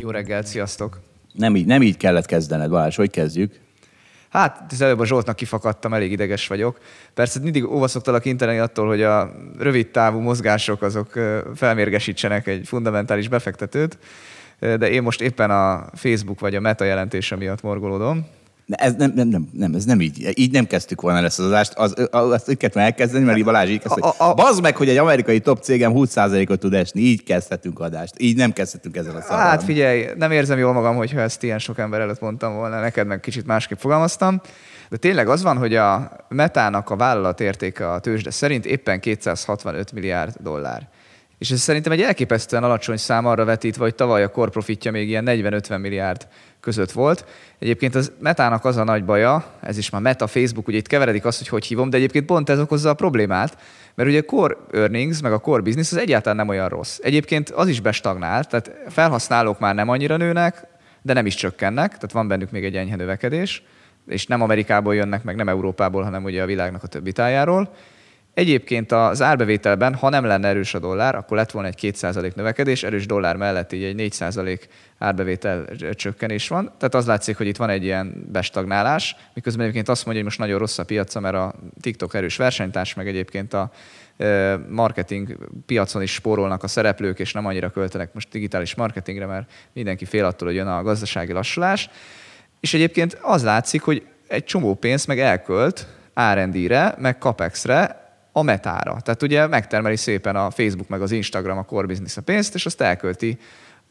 Jó reggelt, sziasztok! Nem így, nem így kellett kezdened, Balázs, hogy kezdjük? Hát, az előbb a Zsoltnak kifakadtam, elég ideges vagyok. Persze mindig óvaszoktalak inteni attól, hogy a rövid távú mozgások azok felmérgesítsenek egy fundamentális befektetőt, de én most éppen a Facebook vagy a meta jelentése miatt morgolódom, ez nem, nem, nem, nem, ez nem így. Így nem kezdtük volna ezt az adást. Az, azt úgy kellett elkezdeni, mert Balázs így kezdte, hogy bazd meg, hogy egy amerikai top cégem 20%-ot tud esni. Így kezdhetünk adást. Így nem kezdhetünk ezzel a szavával. Hát figyelj, nem érzem jól magam, hogyha ezt ilyen sok ember előtt mondtam volna. Neked meg kicsit másképp fogalmaztam. De tényleg az van, hogy a metának a vállalat értéke a tőzsde szerint éppen 265 milliárd dollár. És ez szerintem egy elképesztően alacsony szám arra vetítve, hogy tavaly a korprofitja még ilyen 40-50 milliárd között volt. Egyébként az Metának az a nagy baja, ez is már Meta, Facebook, ugye itt keveredik azt, hogy hogy hívom, de egyébként pont ez okozza a problémát, mert ugye a core earnings, meg a core business az egyáltalán nem olyan rossz. Egyébként az is bestagnált, tehát felhasználók már nem annyira nőnek, de nem is csökkennek, tehát van bennük még egy enyhe növekedés, és nem Amerikából jönnek, meg nem Európából, hanem ugye a világnak a többi tájáról. Egyébként az árbevételben, ha nem lenne erős a dollár, akkor lett volna egy 2% növekedés, erős dollár mellett így egy 4% árbevétel csökkenés van. Tehát az látszik, hogy itt van egy ilyen bestagnálás, miközben egyébként azt mondja, hogy most nagyon rossz a piaca, mert a TikTok erős versenytárs, meg egyébként a marketing piacon is spórolnak a szereplők, és nem annyira költenek most digitális marketingre, mert mindenki fél attól, hogy jön a gazdasági lassulás. És egyébként az látszik, hogy egy csomó pénzt meg elkölt R&D-re, meg CapEx-re, a metára. Tehát ugye megtermeli szépen a Facebook meg az Instagram a core business a pénzt, és azt elkölti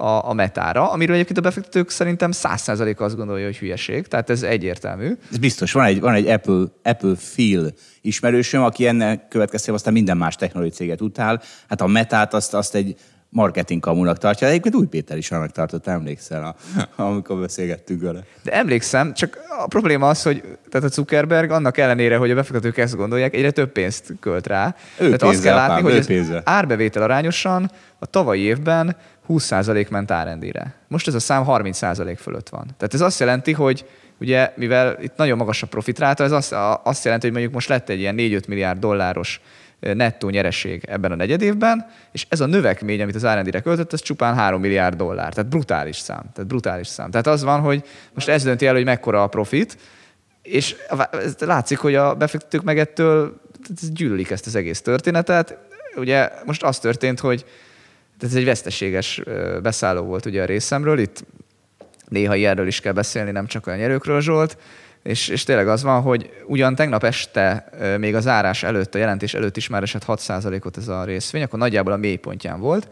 a, a metára, amiről egyébként a befektetők szerintem 100% azt gondolja, hogy hülyeség, tehát ez egyértelmű. Ez biztos, van egy, van egy Apple, Apple Feel ismerősöm, aki ennek következtében aztán minden más technológiai céget utál. Hát a metát azt, azt egy marketing kamunak tartja. Egyébként Új Péter is annak tartott, emlékszel, a, amikor beszélgettünk vele. De emlékszem, csak a probléma az, hogy tehát a Zuckerberg annak ellenére, hogy a befektetők ezt gondolják, egyre több pénzt költ rá. Ő tehát azt kell látni, apám, hogy az árbevétel arányosan a tavalyi évben 20% ment R&D-re. Most ez a szám 30% fölött van. Tehát ez azt jelenti, hogy ugye, mivel itt nagyon magas a profitráta, ez azt, azt jelenti, hogy mondjuk most lett egy ilyen 4-5 milliárd dolláros nettó nyereség ebben a negyedévben, és ez a növekmény, amit az R&D-re költött, ez csupán 3 milliárd dollár. Tehát brutális szám. Tehát brutális szám. Tehát az van, hogy most ez dönti el, hogy mekkora a profit, és látszik, hogy a befektetők meg ettől gyűlölik ezt az egész történetet. Ugye most az történt, hogy ez egy veszteséges beszálló volt ugye a részemről, itt néha ilyenről is kell beszélni, nem csak a nyerőkről, Zsolt, és, és tényleg az van, hogy ugyan tegnap este, még az árás előtt, a jelentés előtt is már esett 6%-ot ez a részvény, akkor nagyjából a mélypontján volt,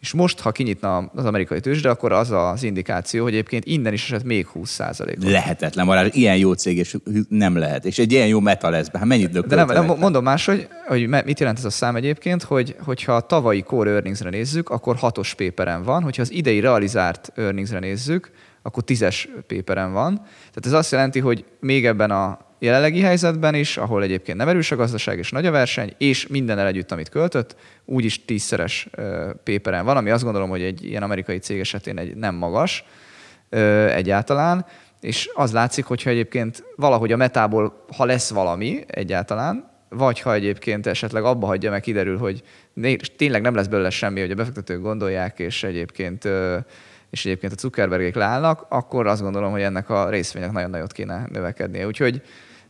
és most, ha kinyitna az amerikai tőzsde, akkor az az indikáció, hogy egyébként innen is esett még 20 százalék. Lehetetlen, Balázs, ilyen jó cég, és nem lehet. És egy ilyen jó meta lesz be. Hát mennyit De nem, nem, mondom más, hogy, hogy mit jelent ez a szám egyébként, hogy, hogyha a tavalyi core earningsre nézzük, akkor hatos péperen van, hogyha az idei realizált earningsre nézzük, akkor tízes péperen van. Tehát ez azt jelenti, hogy még ebben a jelenlegi helyzetben is, ahol egyébként nem erős a gazdaság és nagy a verseny, és mindennel együtt, amit költött, úgyis tízszeres péperen van, ami azt gondolom, hogy egy ilyen amerikai cég esetén egy nem magas egyáltalán, és az látszik, hogyha egyébként valahogy a metából, ha lesz valami egyáltalán, vagy ha egyébként esetleg abba hagyja, meg kiderül, hogy tényleg nem lesz belőle semmi, hogy a befektetők gondolják, és egyébként és egyébként a Zuckerbergék leállnak, akkor azt gondolom, hogy ennek a részvények nagyon nagyot kéne növekednie. Úgyhogy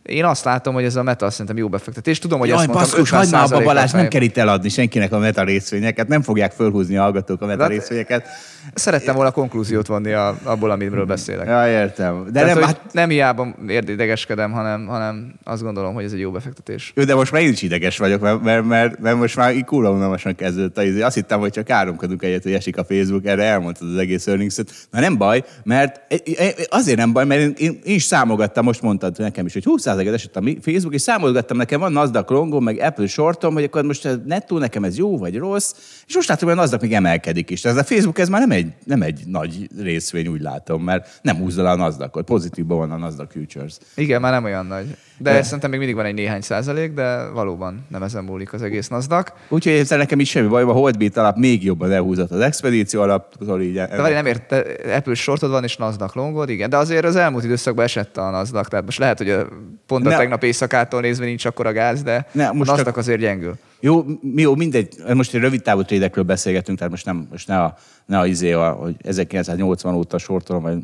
Én azt látom, hogy ez a meta szerintem jó befektetés. Tudom, hogy Jaj, ezt mondtam, baszkus, 50 hagyd már abba, százalékkal Balázs, nem kell itt eladni senkinek a meta részvényeket, nem fogják fölhúzni a hallgatók a meta hát- részvényeket. Szerettem volna konklúziót vonni a, abból, amiről beszélek. Ja, értem. De Tehát, nem, hát, nem hiába érdegeskedem, hanem, hanem azt gondolom, hogy ez egy jó befektetés. jó, de most már én is ideges vagyok, mert, mert, mert, mert most már így kurva unalmasan kezdődött a izé. Azt hittem, hogy csak káromkodunk egyet, hogy esik a Facebook, erre elmondtad az egész earnings Na nem baj, mert e- e- azért nem baj, mert én, én, én is számogattam, most mondtad nekem is, hogy 20%-et esett a Facebook, és számolgattam, nekem van Nasdaq longom, meg Apple shortom, hogy akkor most nettó nekem ez jó vagy rossz, és most látom, hogy a Nasdaq még emelkedik is. Tehát a Facebook ez már nem egy, nem egy nagy részvény, úgy látom, mert nem húzza le a Nasdaqot. Pozitívban van a Nasdaq Futures. Igen, már nem olyan nagy. De De- szerintem még mindig van egy néhány százalék, de valóban nem ezen múlik az egész NASDAQ. Úgyhogy ezzel nekem is semmi baj, a Holdbeat alap még jobban elhúzott az expedíció alaptól így. De várj, nem ért, te Apple shortod van és NASDAQ longod, igen. De azért az elmúlt időszakban esett a NASDAQ, tehát most lehet, hogy a, pont a Ne- tegnap éjszakától nézve nincs akkor a gáz, de Ne, a most NASDAQ csak- azért gyengül. Jó, mi, jó, mindegy, most egy rövid távú trédekről beszélgetünk, tehát most, nem, most ne a, ne a izé, a, hogy 1980 óta sortolom, vagy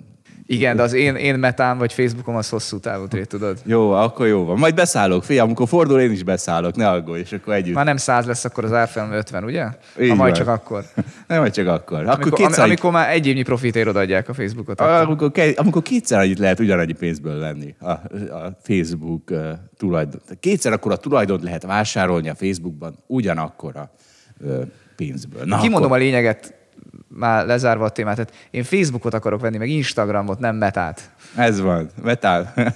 Igen, de az én, én metám vagy Facebookom az hosszú távú trade, tudod. jó, akkor jó van. Majd beszállok, fia, amikor fordul, én is beszállok, ne aggódj, és akkor együtt. Már nem 100 lesz akkor az árfolyam 50, ugye? Így ha majd van. csak akkor. Nem, vagy csak akkor. Akkor Amikor, kétszer, am, amikor már egy évnyi profitért odaadják a Facebookot. Akkor. amikor, amikor kétszer annyit lehet ugyanannyi pénzből venni a, a Facebook uh, tulajdon. Kétszer akkor a tulajdont lehet vásárolni a Facebookban ugyanakkor a uh, pénzből. Na, Kimondom akkor, a lényeget, már lezárva a témát. Tehát én Facebookot akarok venni, meg Instagramot, nem metát. Ez van, metál.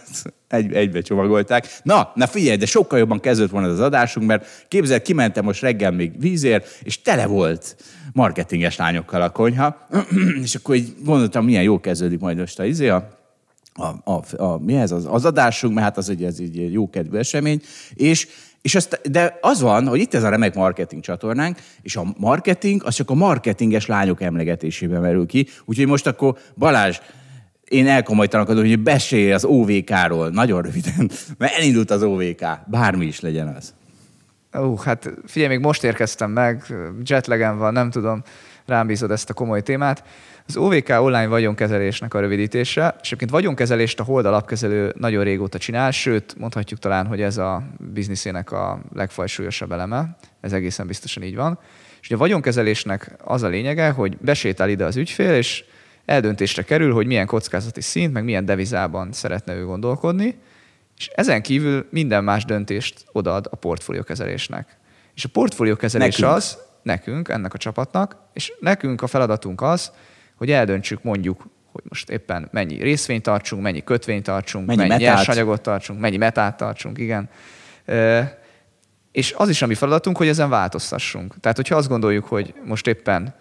Egy, egybe csomagolták. Na, na figyelj, de sokkal jobban kezdődött volna az adásunk, mert képzeld, kimentem most reggel még vízért, és tele volt marketinges lányokkal a konyha, és akkor így gondoltam, milyen jó kezdődik majd most a izé, a, a, a, a, mi ez az, az adásunk, mert hát az egy, ez egy jó kedvű esemény, és, és azt, de az van, hogy itt ez a remek marketing csatornánk, és a marketing az csak a marketinges lányok emlegetésébe merül ki, úgyhogy most akkor Balázs, én elkomolytalankodom, hogy beszélj az OVK-ról, nagyon röviden, mert elindult az OVK, bármi is legyen az. Ó, hát figyelj, még most érkeztem meg, jetlegen van, nem tudom, rám bízod ezt a komoly témát. Az OVK online vagyonkezelésnek a rövidítése, és egyébként vagyonkezelést a Hold alapkezelő nagyon régóta csinál, sőt, mondhatjuk talán, hogy ez a bizniszének a legfajsúlyosabb eleme, ez egészen biztosan így van. És ugye a vagyonkezelésnek az a lényege, hogy besétál ide az ügyfél, és eldöntésre kerül, hogy milyen kockázati szint, meg milyen devizában szeretne ő gondolkodni, és ezen kívül minden más döntést odaad a portfóliókezelésnek. És a portfóliókezelés Nekünk. az, nekünk, ennek a csapatnak, és nekünk a feladatunk az, hogy eldöntsük mondjuk, hogy most éppen mennyi részvényt tartsunk, mennyi kötvényt tartsunk, Mennyi mennyi, nyersanyagot tartsunk, mennyi metát tartsunk, igen. És az is a mi feladatunk, hogy ezen változtassunk. Tehát, hogyha azt gondoljuk, hogy most éppen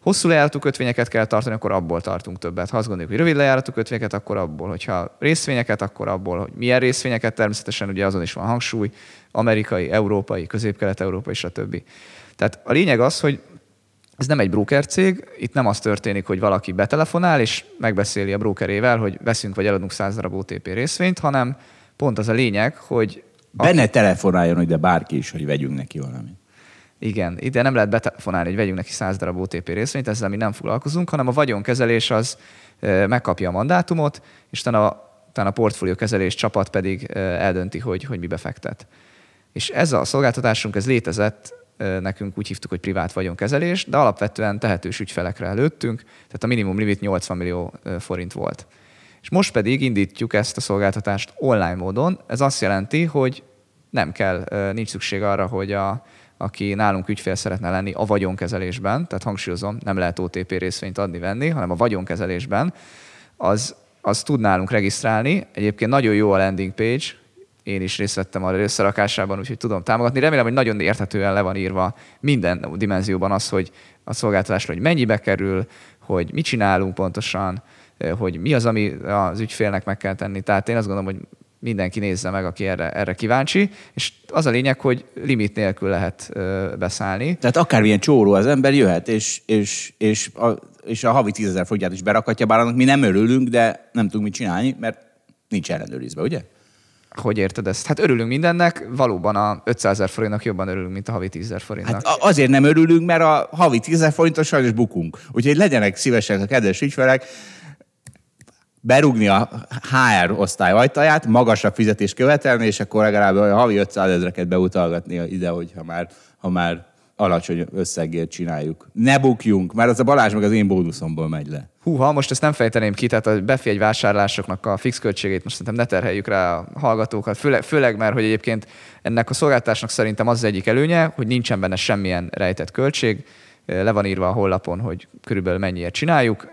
hosszú lejáratú kötvényeket kell tartani, akkor abból tartunk többet. Ha azt gondoljuk, hogy rövid lejáratú kötvényeket, akkor abból. Hogyha részvényeket, akkor abból, hogy milyen részvényeket, természetesen ugye azon is van hangsúly, amerikai, európai, közép-kelet-európai, stb. Tehát a lényeg az, hogy ez nem egy broker cég, itt nem az történik, hogy valaki betelefonál, és megbeszéli a brokerével, hogy veszünk vagy eladunk 100 darab OTP részvényt, hanem pont az a lényeg, hogy Benne telefonáljon ide bárki is, hogy vegyünk neki valamit. igen, ide nem lehet betelefonálni, hogy vegyünk neki 100 darab OTP részvényt, ezzel mi nem foglalkozunk, hanem a vagyonkezelés az megkapja a mandátumot, és utána a, utána a portfóliókezelés csapat pedig eldönti, hogy, hogy mi befektet. És ez a szolgáltatásunk, ez létezett, nekünk úgy hívtuk, hogy privát vagyonkezelés, de alapvetően tehetős ügyfelekre előttünk, tehát a minimum limit 80 millió forint volt. És most pedig indítjuk ezt a szolgáltatást online módon. Ez azt jelenti, hogy nem kell, nincs szükség arra, hogy a, aki nálunk ügyfél szeretne lenni a vagyonkezelésben, tehát hangsúlyozom, nem lehet OTP részvényt adni-venni, hanem a vagyonkezelésben, az, az tud nálunk regisztrálni. Egyébként nagyon jó a landing page, én is részt vettem a összerakásában, úgyhogy tudom támogatni. Remélem, hogy nagyon érthetően le van írva minden dimenzióban az, hogy a szolgáltatásra, hogy mennyibe kerül, hogy mit csinálunk pontosan, hogy mi az, ami az ügyfélnek meg kell tenni. Tehát én azt gondolom, hogy mindenki nézze meg, aki erre, erre kíváncsi, és az a lényeg, hogy limit nélkül lehet beszállni. Tehát akármilyen csóró az ember jöhet, és, és, és, a, és a havi 10 ezer fogyát is berakhatja, bár annak mi nem örülünk, de nem tudunk mit csinálni, mert nincs ellenőrizve, ugye? Hogy érted ezt? Hát örülünk mindennek, valóban a 500 ezer forintnak jobban örülünk, mint a havi 10 ezer forintnak. Hát azért nem örülünk, mert a havi 10 ezer forintos sajnos bukunk. Úgyhogy legyenek szívesek a kedves ügyfelek, berúgni a HR osztály ajtaját, magasabb fizetést követelni, és akkor legalább a havi 500 ezreket beutalgatni ide, hogyha már, ha már alacsony összegért csináljuk. Ne bukjunk, mert az a Balázs meg az én bónuszomból megy le. Húha, most ezt nem fejteném ki, tehát a befjegy vásárlásoknak a fix költségét most szerintem ne terheljük rá a hallgatókat, főleg, főleg mert hogy egyébként ennek a szolgáltásnak szerintem az, az egyik előnye, hogy nincsen benne semmilyen rejtett költség, le van írva a honlapon, hogy körülbelül mennyiért csináljuk.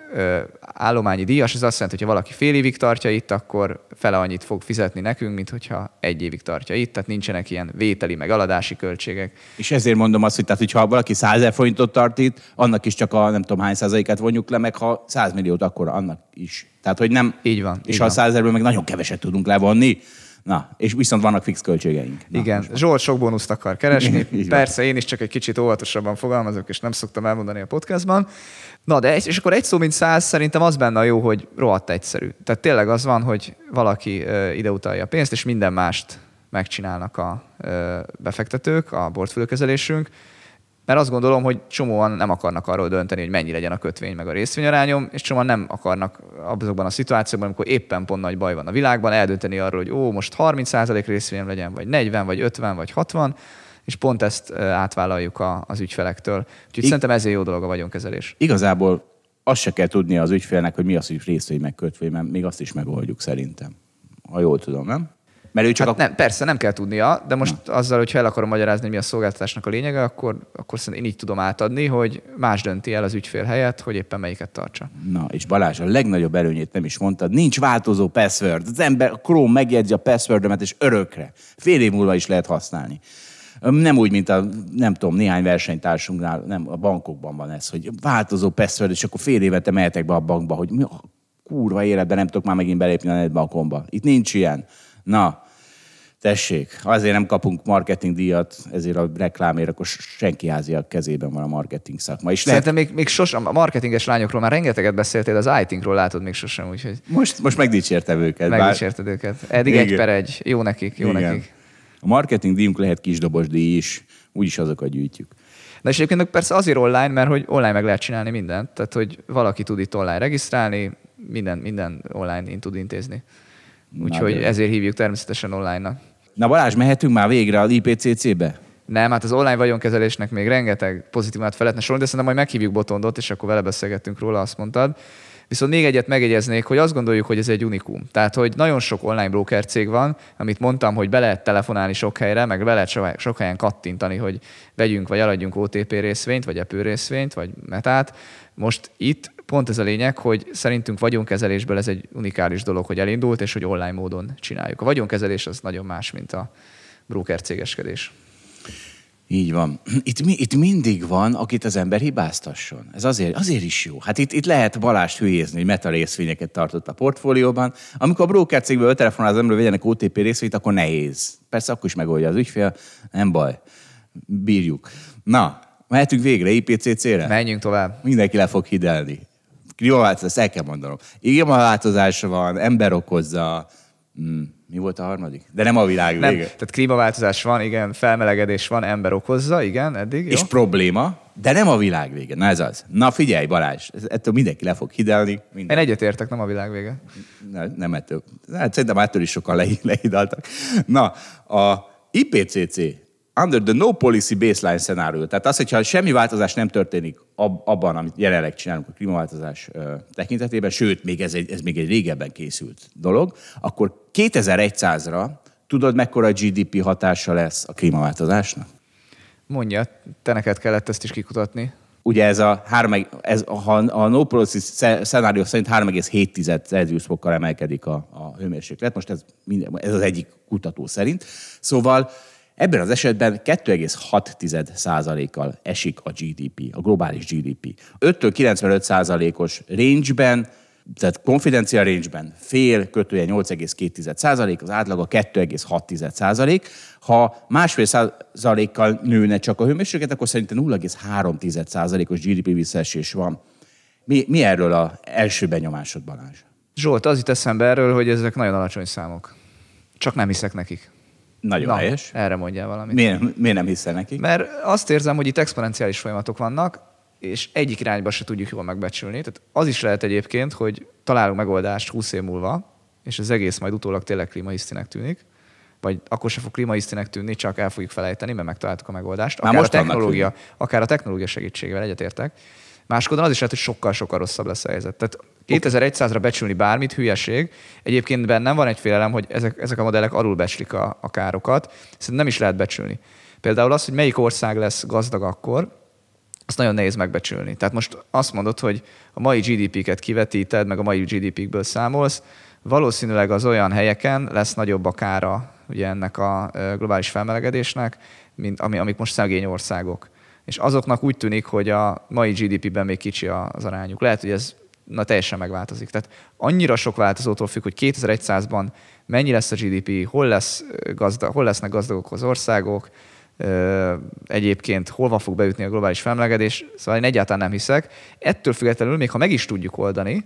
Állományi díjas, ez azt jelenti, hogy ha valaki fél évig tartja itt, akkor fele annyit fog fizetni nekünk, mint hogyha egy évig tartja itt, tehát nincsenek ilyen vételi meg aladási költségek. És ezért mondom azt, hogy tehát, hogyha valaki 100 ezer forintot tart itt, annak is csak a nem tudom hány százalékát vonjuk le, meg ha 100 milliót, akkor annak is. Tehát, hogy nem. Így van. És így ha van. 100 ezerből meg nagyon keveset tudunk levonni, Na, és viszont vannak fix költségeink. Na, Igen, Zsolt sok bónuszt akar keresni. Persze, én is csak egy kicsit óvatosabban fogalmazok, és nem szoktam elmondani a podcastban. Na, de és akkor egy szó, mint száz, szerintem az benne a jó, hogy rohadt egyszerű. Tehát tényleg az van, hogy valaki ide utalja a pénzt, és minden mást megcsinálnak a befektetők, a portfóliókezelésünk, mert azt gondolom, hogy csomóan nem akarnak arról dönteni, hogy mennyi legyen a kötvény meg a részvényarányom, és csomóan nem akarnak azokban a szituációkban, amikor éppen pont nagy baj van a világban, eldönteni arról, hogy ó, most 30% részvényem legyen, vagy 40, vagy 50, vagy 60, és pont ezt átvállaljuk a, az ügyfelektől. Úgyhogy I- szerintem ezért jó dolog a vagyonkezelés. Igazából azt se kell tudnia az ügyfélnek, hogy mi az, hogy részvény meg kötvény, mert még azt is megoldjuk szerintem. Ha jól tudom, nem? Mert ő csak Hát a... nem, persze nem kell tudnia, de most Na. azzal, hogyha el akarom magyarázni, mi a szolgáltatásnak a lényege, akkor, akkor szerintem én így tudom átadni, hogy más dönti el az ügyfél helyett, hogy éppen melyiket tartsa. Na, és Balázs, a legnagyobb előnyét nem is mondtad, nincs változó password. Az ember, a Chrome megjegyzi a passwordömet, és örökre. Fél év múlva is lehet használni. Nem úgy, mint a, nem tudom, néhány versenytársunknál, nem, a bankokban van ez, hogy változó password, és akkor fél évente mehetek be a bankba, hogy mi a kurva életben nem tudok már megint belépni a netbankomba. Itt nincs ilyen. Na, tessék, azért nem kapunk marketing díjat, ezért a reklámért, akkor senki házia kezében van a marketing szakma. És lehet, Szerintem még, még sosem, a marketinges lányokról már rengeteget beszéltél, az IT-ról látod még sosem, úgyhogy most, most megdicsértem őket. bár- megdicsérted őket. Eddig egy Igen. per egy. Jó nekik, jó Igen. nekik. A marketing díjunk lehet kisdobos díj is, úgyis azokat gyűjtjük. Na és egyébként persze azért online, mert hogy online meg lehet csinálni mindent. Tehát, hogy valaki tud itt online regisztrálni, minden, minden online tud intézni. Úgyhogy de- ezért hívjuk természetesen online-nak. Na Balázs, mehetünk már végre az IPCC-be? Nem, hát az online vagyonkezelésnek még rengeteg pozitívumát fel lehetne sorolni, de szerintem majd meghívjuk Botondot, és akkor vele beszélgettünk róla, azt mondtad. Viszont még egyet megjegyeznék, hogy azt gondoljuk, hogy ez egy unikum. Tehát, hogy nagyon sok online broker cég van, amit mondtam, hogy be lehet telefonálni sok helyre, meg be lehet so- sok helyen kattintani, hogy vegyünk vagy eladjunk OTP részvényt, vagy Apple részvényt, vagy metát. Most itt pont ez a lényeg, hogy szerintünk vagyonkezelésből ez egy unikális dolog, hogy elindult, és hogy online módon csináljuk. A vagyonkezelés az nagyon más, mint a broker cégeskedés. Így van. Itt, itt mindig van, akit az ember hibáztasson. Ez azért, azért is jó. Hát itt, itt lehet Balást hülyézni, hogy meta részvényeket tartott a portfólióban. Amikor a broker cégből telefonál az ember, vegyenek OTP részvényt, akkor nehéz. Persze akkor is megoldja az ügyfél, nem baj. Bírjuk. Na, mehetünk végre IPCC-re? Menjünk tovább. Mindenki le fog hidelni. Klímaváltozás, ezt el kell mondanom. Klímaváltozás van, ember okozza. Hmm, mi volt a harmadik? De nem a világ Nem, vége. tehát klímaváltozás van, igen, felmelegedés van, ember okozza, igen, eddig, jó? És probléma, de nem a világ vége. Na ez az. Na figyelj Balázs, ettől mindenki le fog hidelni. Minden. Én egyetértek, nem a világ vége. Ne, nem ettől. Hát szerintem ettől is sokan le, lehidaltak. Na, a IPCC, under the no policy baseline scenario, tehát az, hogyha semmi változás nem történik ab, abban, amit jelenleg csinálunk a klímaváltozás tekintetében, sőt, még ez, egy, ez még egy régebben készült dolog, akkor 2100-ra tudod, mekkora GDP hatása lesz a klímaváltozásnak? Mondja, te neked kellett ezt is kikutatni. Ugye ez a, három, ez, ha a no policy sze- szenárió szerint 3,7 Celsius fokkal emelkedik a, a hőmérséklet. Most ez, minden, ez az egyik kutató szerint. Szóval ebben az esetben 2,6 százalékkal esik a GDP, a globális GDP. 5-től 95 százalékos range-ben tehát konfidenciál range-ben fél kötője 8,2 százalék, az átlaga 2,6 százalék. Ha másfél százalékkal nőne csak a hőmérséklet, akkor szerintem 0,3 százalékos GDP visszaesés van. Mi, mi erről a első benyomásod, Balázs? Zsolt, az jut eszembe erről, hogy ezek nagyon alacsony számok. Csak nem hiszek nekik. Nagyon Na, helyes. erre mondjál valamit. Miért, miért nem hiszel nekik? Mert azt érzem, hogy itt exponenciális folyamatok vannak, és egyik irányba se tudjuk jól megbecsülni. Tehát az is lehet egyébként, hogy találunk megoldást 20 év múlva, és az egész majd utólag tényleg klímaisztinek tűnik, vagy akkor se fog klímaisztinek tűnni, csak el fogjuk felejteni, mert megtaláltuk a megoldást. Akár, most a technológia, akár a technológia segítségével egyetértek. Máskodon az is lehet, hogy sokkal-sokkal rosszabb lesz a helyzet. Tehát 2100-ra becsülni bármit, hülyeség. Egyébként bennem van egy félelem, hogy ezek, ezek a modellek alulbecslik a, a károkat. Szerintem nem is lehet becsülni. Például az, hogy melyik ország lesz gazdag akkor, azt nagyon nehéz megbecsülni. Tehát most azt mondod, hogy a mai GDP-ket kivetíted, meg a mai GDP-kből számolsz, valószínűleg az olyan helyeken lesz nagyobb a kára ugye ennek a globális felmelegedésnek, mint ami, amik most szegény országok. És azoknak úgy tűnik, hogy a mai GDP-ben még kicsi az arányuk. Lehet, hogy ez na, teljesen megváltozik. Tehát annyira sok változótól függ, hogy 2100-ban mennyi lesz a GDP, hol, lesz gazda, hol lesznek gazdagok az országok, egyébként hol fog beütni a globális felmelegedés, szóval én egyáltalán nem hiszek. Ettől függetlenül, még ha meg is tudjuk oldani,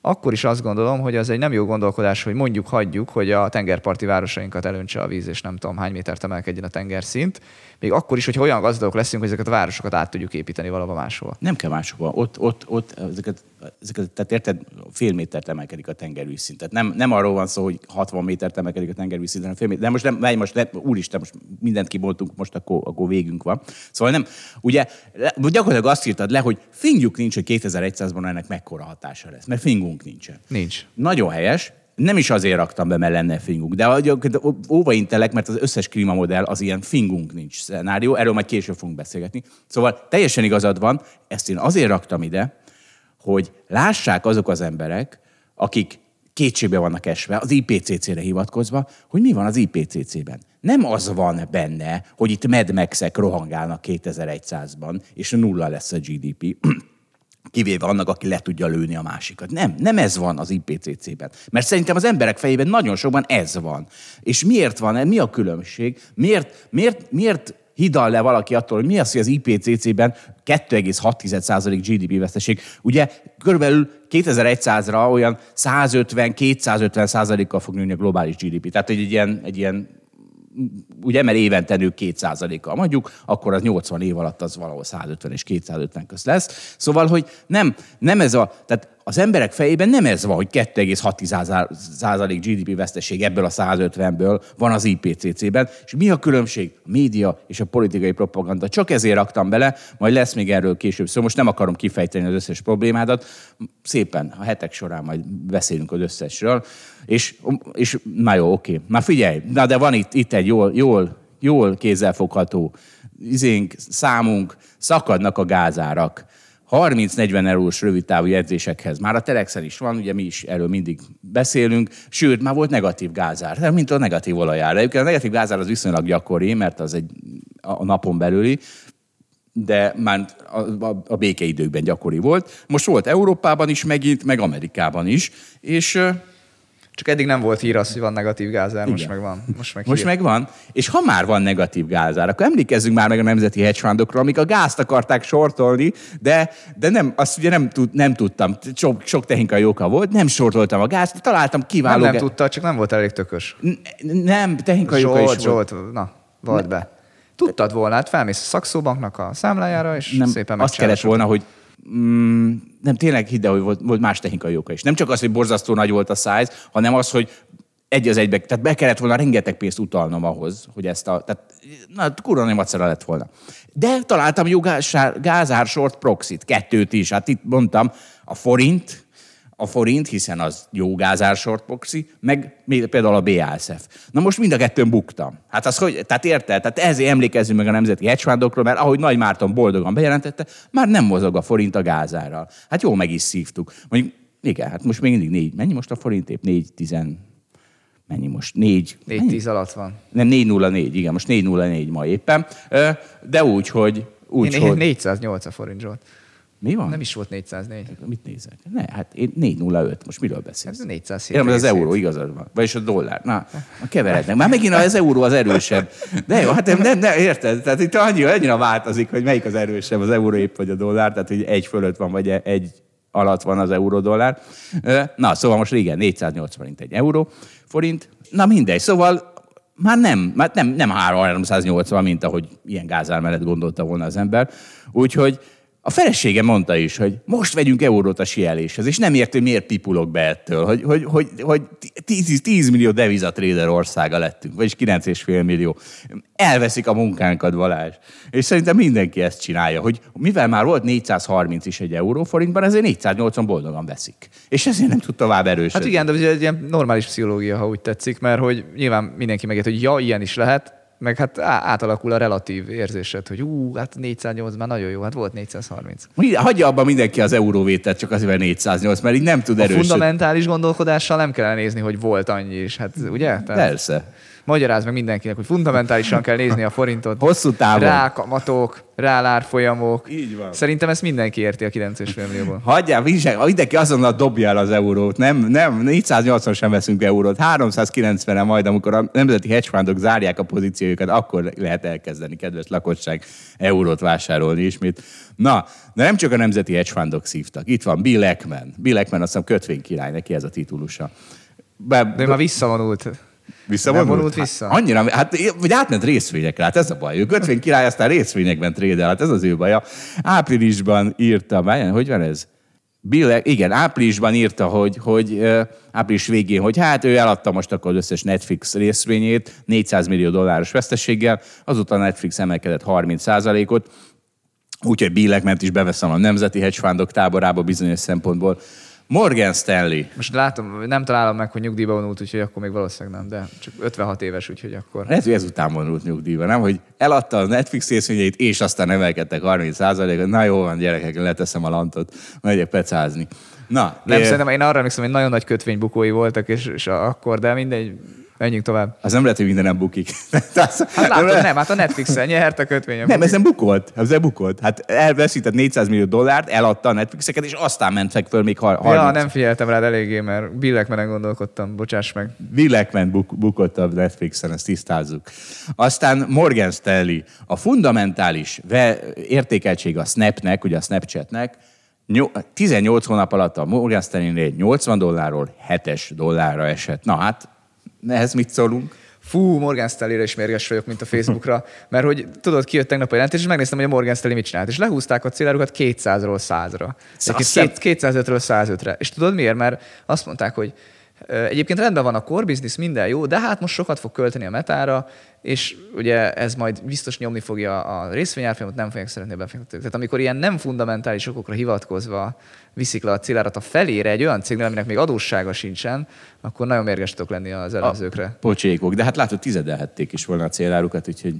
akkor is azt gondolom, hogy az egy nem jó gondolkodás, hogy mondjuk hagyjuk, hogy a tengerparti városainkat elöntse a víz, és nem tudom hány métert emelkedjen a tengerszint. Még akkor is, hogy olyan gazdagok leszünk, hogy ezeket a városokat át tudjuk építeni valahova máshol. Nem kell máshova. Ott, ott, ott ezeket, ezeket, tehát érted, fél métert emelkedik a tengervízszint. Tehát nem, nem arról van szó, hogy 60 métert emelkedik a tengervízszint, hanem fél méter. De most nem, nem most, nem, úristen, most mindent kiboltunk, most akkor, akkor végünk van. Szóval nem, ugye gyakorlatilag azt írtad le, hogy fingjuk nincs, hogy 2100-ban ennek mekkora hatása lesz, mert fingunk nincsen. Nincs. Nagyon helyes, nem is azért raktam be, mert lenne fingunk, de óva intelek, mert az összes klímamodell az ilyen fingunk nincs szenárió, erről majd később fogunk beszélgetni. Szóval teljesen igazad van, ezt én azért raktam ide, hogy lássák azok az emberek, akik kétségbe vannak esve, az IPCC-re hivatkozva, hogy mi van az IPCC-ben. Nem az van benne, hogy itt Mad Max-ek rohangálnak 2100-ban, és nulla lesz a GDP kivéve annak, aki le tudja lőni a másikat. Nem, nem ez van az IPCC-ben. Mert szerintem az emberek fejében nagyon sokban ez van. És miért van, mi a különbség? Miért, miért, miért hidal le valaki attól, hogy mi az, hogy az IPCC-ben 2,6% GDP veszteség. Ugye körülbelül 2100-ra olyan 150-250 százalékkal fog nőni a globális GDP. Tehát egy ilyen, egy ilyen ugye, mert évente nő 2%-kal mondjuk, akkor az 80 év alatt az valahol 150 és 250 közt lesz. Szóval, hogy nem, nem ez a, tehát az emberek fejében nem ez van, hogy 2,6% GDP veszteség ebből a 150-ből van az IPCC-ben, és mi a különbség? A média és a politikai propaganda. Csak ezért raktam bele, majd lesz még erről később. Szóval most nem akarom kifejteni az összes problémádat, szépen a hetek során majd beszélünk az összesről, és, és na jó, oké. Na figyelj, na de van itt, itt egy jól, jól, jól kézzelfogható izénk, számunk, szakadnak a gázárak 30-40 eurós rövidtávú jegyzésekhez. Már a Telexen is van, ugye mi is erről mindig beszélünk, sőt, már volt negatív gázár, mint a negatív olajár. Egyébként a negatív gázár az viszonylag gyakori, mert az egy a napon belüli, de már a, a, a békeidőkben gyakori volt. Most volt Európában is megint, meg Amerikában is, és csak eddig nem volt hír az, hogy van negatív gázár, most meg van. Most meg, most meg van. És ha már van negatív gázár, akkor emlékezzünk már meg a nemzeti hedge fundokról, amik a gázt akarták sortolni, de, de nem, azt ugye nem, tud, nem tudtam. Sok, sok technikai oka volt, nem sortoltam a gázt, találtam kiváló... Nem, nem tudta, csak nem volt elég tökös. N- nem, technikai Zsolt, oka is Zsolt, volt. na, volt be. Tudtad volna, hát felmész a szakszóbanknak a számlájára, és nem, szépen Azt kellett volna, hogy mm, nem tényleg hidd hogy volt, volt más technikai oka is. Nem csak az, hogy borzasztó nagy volt a size, hanem az, hogy egy az egybe, tehát be kellett volna rengeteg pénzt utalnom ahhoz, hogy ezt a, tehát na, kurva nem macera lett volna. De találtam jó gázár short proxit, kettőt is, hát itt mondtam, a forint, a forint, hiszen az jó gázár short proxy, meg például a BASF. Na most mind a kettőn buktam. Hát az hogy, tehát érted? Tehát ezért emlékezzünk meg a nemzeti hedgefundokról, mert ahogy Nagy Márton boldogan bejelentette, már nem mozog a forint a gázárral. Hát jó, meg is szívtuk. Mondjuk, igen, hát most még mindig négy. Mennyi most a forint épp? Négy tizen... Mennyi most? Négy. Négy tíz alatt van. Nem, 404, igen, most 404 ma éppen. De úgy, hogy... Úgy, Én, hogy... 408 a forint Zsolt. Mi van? Nem is volt 404. Mit nézek? Ne, hát én 405. Most miről beszélsz? Ez 407. Én az euró, igazad van. Vagyis a dollár. Na, keverednek. Már megint az euró az erősebb. De jó, hát nem, nem, nem érted? Tehát itt annyira, annyira változik, hogy melyik az erősebb, az euró épp vagy a dollár. Tehát, hogy egy fölött van, vagy egy alatt van az euró-dollár. Na, szóval most régen 480 forint egy euró forint. Na mindegy, szóval már nem, már nem, nem 380, mint ahogy ilyen gázár mellett gondolta volna az ember. Úgyhogy A felesége mondta is, hogy most vegyünk eurót a sieléshez, és nem ért, hogy miért pipulok be ettől, hogy, hogy, hogy, hogy 10, 10 millió devizatréder országa lettünk, vagyis 9,5 millió. Elveszik a munkánkat, Balázs. És szerintem mindenki ezt csinálja, hogy mivel már volt 430 is egy euróforintban, ezért 480 boldogan veszik. És ezért nem tud tovább erősödni. Hát igen, de ez egy ilyen normális pszichológia, ha úgy tetszik, mert hogy nyilván mindenki megért, hogy ja, ilyen is lehet, meg hát átalakul a relatív érzésed, hogy ú, hát 408 már nagyon jó, hát volt 430. Hagyja abba mindenki az euróvételt, csak azért 408, mert így nem tud erősödni. A fundamentális gondolkodással nem kell nézni, hogy volt annyi is, hát ugye? Tehát... Persze magyaráz meg mindenkinek, hogy fundamentálisan kell nézni a forintot. Hosszú távon. Rákamatok, rálárfolyamok. Így van. Szerintem ezt mindenki érti a 9,5 millióból. Hagyjál, mindenki azonnal dobja el az eurót. Nem, nem, 480 sem veszünk eurót. 390-en majd, amikor a nemzeti hedge fundok zárják a pozíciójukat, akkor lehet elkezdeni, kedves lakosság, eurót vásárolni ismét. Na, de nem csak a nemzeti hedge fundok szívtak. Itt van Bill Ackman. Bill Ackman azt hiszem kötvénykirály, neki ez a titulusa. Be, de már visszavonult. Visszavonult? Nem vonult vissza? Hát, annyira, hát vagy átment részvényekre, hát ez a baj. Ő kötvény király, aztán részvényekben trédel, hát ez az ő baja. Áprilisban írta, várján, hogy van ez? Bill, igen, áprilisban írta, hogy, hogy április végén, hogy hát ő eladta most akkor az összes Netflix részvényét 400 millió dolláros veszteséggel, azután Netflix emelkedett 30 ot úgyhogy Bill ment is beveszem a nemzeti hedge táborába bizonyos szempontból. Morgan Stanley. Most látom, nem találom meg, hogy nyugdíjba vonult, úgyhogy akkor még valószínűleg nem, de csak 56 éves, úgyhogy akkor... Lehet, hogy ezután vonult nyugdíjba, nem? Hogy eladta a Netflix részvényeit, és aztán emelkedtek 30 ot Na jó van, gyerekek, leteszem a lantot, megyek pecázni. Na, nem, é... szerintem én arra emlékszem, hogy nagyon nagy kötvénybukói voltak, és, és akkor, de mindegy, Menjünk tovább. Az nem lehet, hogy minden nem bukik. hát látod, nem, nem, hát a Netflix-en nyert a kötvényem. Nem, ez nem bukolt. Ez nem bukolt. Hát elveszített 400 millió dollárt, eladta a Netflixeket, és aztán mentek föl még 30. Ja, nem figyeltem rád eléggé, mert Billekmenen gondolkodtam, bocsáss meg. Billekmen buk- bukott a Netflixen, ezt tisztázzuk. Aztán Morgan Stanley, a fundamentális értékeltség a Snapnek, ugye a Snapchatnek, 18 hónap alatt a Morgan Stanley 80 dollárról 7 dollárra esett. Na hát ehhez mit szólunk? Fú, Morgan Stanley-re is mérges vagyok, mint a Facebookra, mert hogy tudod, kijött tegnap a jelentés, és megnéztem, hogy a Morgan Stanley mit csinált, és lehúzták a célárukat 200-ról 100-ra. 205-ről 105-re. És tudod miért? Mert azt mondták, hogy Egyébként rendben van a core business, minden jó, de hát most sokat fog költeni a metára, és ugye ez majd biztos nyomni fogja a részvényárfolyamot, nem fogják szeretni a befektetők. Tehát amikor ilyen nem fundamentális okokra hivatkozva viszik le a célárat a felére egy olyan cégnél, aminek még adóssága sincsen, akkor nagyon mérges tudok lenni az elemzőkre. A pocsékok, de hát látod, tizedelhették is volna a célárukat, úgyhogy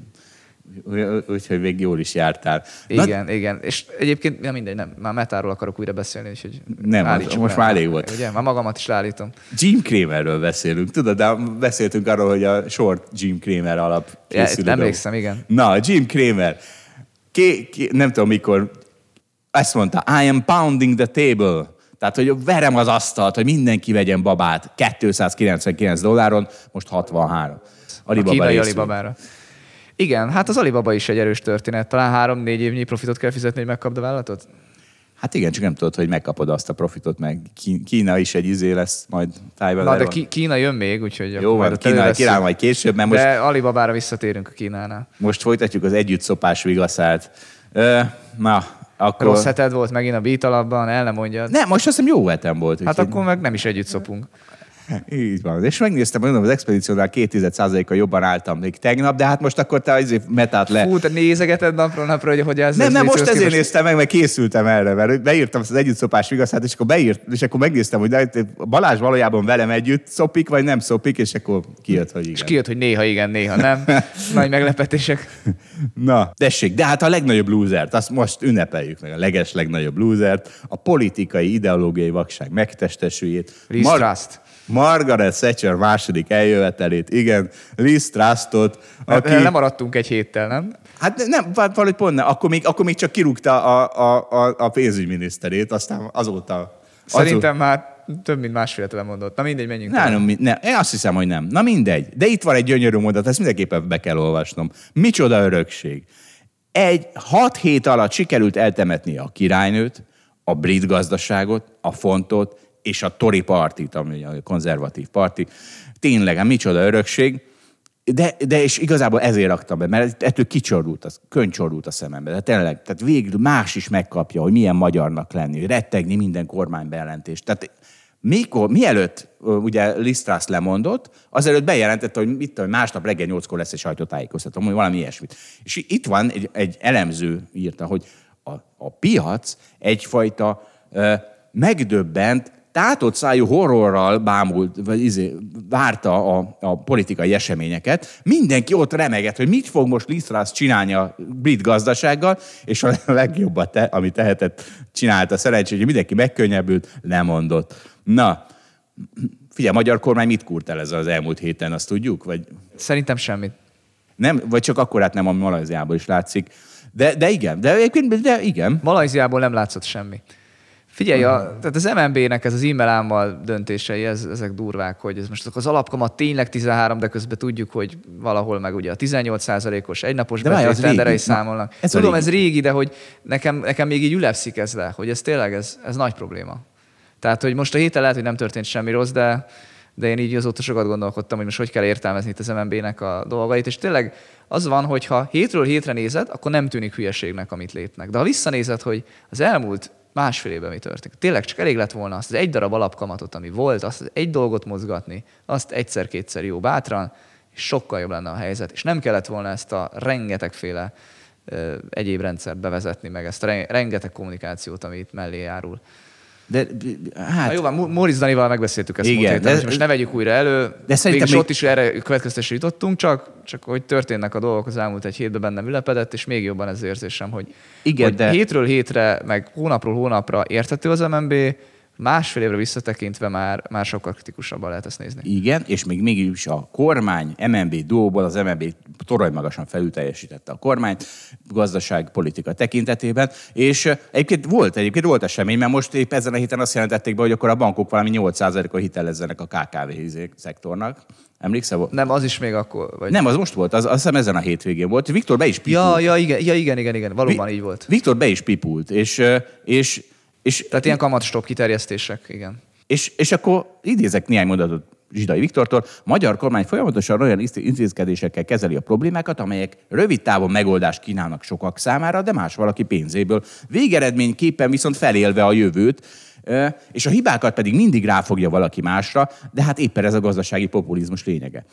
úgyhogy még jól is jártál. Igen, Na, igen. És egyébként, nem mindegy, nem, már metáról akarok újra beszélni, úgyhogy Nem, az, most már elég volt. Ugye, már magamat is leállítom. Jim Cramerről beszélünk, tudod, de beszéltünk arról, hogy a short Jim Cramer alap. Ja, emlékszem, igen. Na, Jim Cramer. Ké, ké, nem tudom mikor, ezt mondta, I am pounding the table. Tehát, hogy verem az asztalt, hogy mindenki vegyen babát 299 dolláron, most 63. Alibaba a kínai Alibabára. Igen, hát az Alibaba is egy erős történet. Talán három-négy évnyi profitot kell fizetni, hogy megkapd a vállalatot? Hát igen, csak nem tudod, hogy megkapod azt a profitot, meg Kína is egy izé lesz majd Taiwan. Na, de Kína jön még, úgyhogy... Jó, van, Kína király majd később, mert most... De Alibabára visszatérünk a Kínánál. Most folytatjuk az együtt szopás vigaszát. na, akkor... Rossz heted volt megint a beat alapban, el nem mondja. Nem, most azt hiszem jó hetem volt. Hát akkor meg nem is együtt szopunk. Így van. És megnéztem, mondom, az expedíciónál 2 a jobban álltam még tegnap, de hát most akkor te azért metát le. Fú, te nézegeted napról napra, hogy hogy ez Nem, nem, most ezért néztem meg, mert készültem erre, mert beírtam az együtt szopás vigaszát, és akkor beírt, és akkor megnéztem, hogy Balázs valójában velem együtt szopik, vagy nem szopik, és akkor kijött, hogy igen. És kijött, hogy néha igen, néha nem. Nagy meglepetések. Na, tessék, de hát a legnagyobb lúzert, azt most ünnepeljük meg, a leges legnagyobb lúzert, a politikai, ideológiai vakság megtestesüljét. Mar- Margaret Thatcher második eljövetelét, igen, Liz Trustot, aki... Nem maradtunk egy héttel, nem? Hát nem, valahogy pont nem. Akkor még, akkor még csak kirúgta a, a, a, a pénzügyminiszterét, aztán azóta... Szerintem azóta... már több mint másfél mondott. Na mindegy, menjünk. Nem, nem, nem, én azt hiszem, hogy nem. Na mindegy. De itt van egy gyönyörű mondat, ezt mindenképpen be kell olvasnom. Micsoda örökség. Egy hat hét alatt sikerült eltemetni a királynőt, a brit gazdaságot, a fontot, és a Tory partit, ami a konzervatív parti. Tényleg, hát micsoda örökség. de, de és igazából ezért raktam be, mert ettől kicsorult, az, könycsorult a szemembe. De tényleg, tehát végül más is megkapja, hogy milyen magyarnak lenni, hogy rettegni minden kormány bejelentést. Tehát mikor, mielőtt ugye Lisztrász lemondott, azelőtt bejelentette, hogy mit tudom, másnap reggel nyolckor lesz egy sajtótájékoztató, hogy valami ilyesmit. És itt van egy, egy elemző írta, hogy a, a piac egyfajta ö, megdöbbent, tátott szájú horrorral bámult, vagy izé, várta a, a politikai eseményeket. Mindenki ott remegett, hogy mit fog most Lisztrász csinálni a brit gazdasággal, és a legjobbat, te, amit tehetett, csinálta szerencsé, hogy mindenki megkönnyebbült, lemondott. Na, figyelj, a magyar kormány mit kúrt el ez az elmúlt héten, azt tudjuk? Vagy... Szerintem semmit. Nem, vagy csak akkorát nem, ami Malajziából is látszik. De, de igen, de, de igen. Malajziából nem látszott semmi. Figyelj, a, tehát az MNB-nek ez az e-mail álmmal döntései, ez, ezek durvák, hogy ez most az alapkamat tényleg 13, de közben tudjuk, hogy valahol meg ugye a 18%-os egynapos betétrenderei számolnak. Ez Tudom, régi. ez régi, de hogy nekem, nekem még így ülepszik ez le, hogy ez tényleg ez, ez nagy probléma. Tehát, hogy most a héten lehet, hogy nem történt semmi rossz, de, de én így azóta sokat gondolkodtam, hogy most hogy kell értelmezni itt az MNB-nek a dolgait, és tényleg az van, hogy ha hétről hétre nézed, akkor nem tűnik hülyeségnek, amit lépnek. De ha visszanézed, hogy az elmúlt másfél évben mi történt. Tényleg csak elég lett volna azt az egy darab alapkamatot, ami volt, azt az egy dolgot mozgatni, azt egyszer-kétszer jó bátran, és sokkal jobb lenne a helyzet. És nem kellett volna ezt a rengetegféle ö, egyéb rendszert bevezetni, meg ezt a rengeteg kommunikációt, ami itt mellé járul. De hát... Na jó, van, Móricz Danival megbeszéltük ezt igen, héten, de, most ne vegyük újra elő. De szerintem még... ott is erre következtésre jutottunk, csak, csak hogy történnek a dolgok az elmúlt egy hétben bennem ülepedett, és még jobban ez érzésem, hogy, igen, hogy de... hétről hétre, meg hónapról hónapra értető az MNB, másfél évre visszatekintve már, már sokkal kritikusabban lehet ezt nézni. Igen, és még mégis a kormány MNB dóból az MNB torony magasan felül teljesítette a kormányt gazdaságpolitika tekintetében, és egyébként volt, egyébként volt esemény, mert most épp ezen a héten azt jelentették be, hogy akkor a bankok valami 8%-a hitelezzenek a KKV szektornak. Emlékszel? Nem, az is még akkor. Vagy... Nem, az most volt, az, azt hiszem ezen a hétvégén volt. Viktor be is pipult. Ja, ja, igen, ja, igen, igen, igen, valóban Vi- így volt. Viktor be is pipult, és, és és, Tehát ilyen kamatstop kiterjesztések, igen. És, és akkor idézek néhány mondatot Zsidai Viktortól, magyar kormány folyamatosan olyan intézkedésekkel kezeli a problémákat, amelyek rövid távon megoldást kínálnak sokak számára, de más valaki pénzéből. Végeredményképpen viszont felélve a jövőt, és a hibákat pedig mindig ráfogja valaki másra, de hát éppen ez a gazdasági populizmus lényege.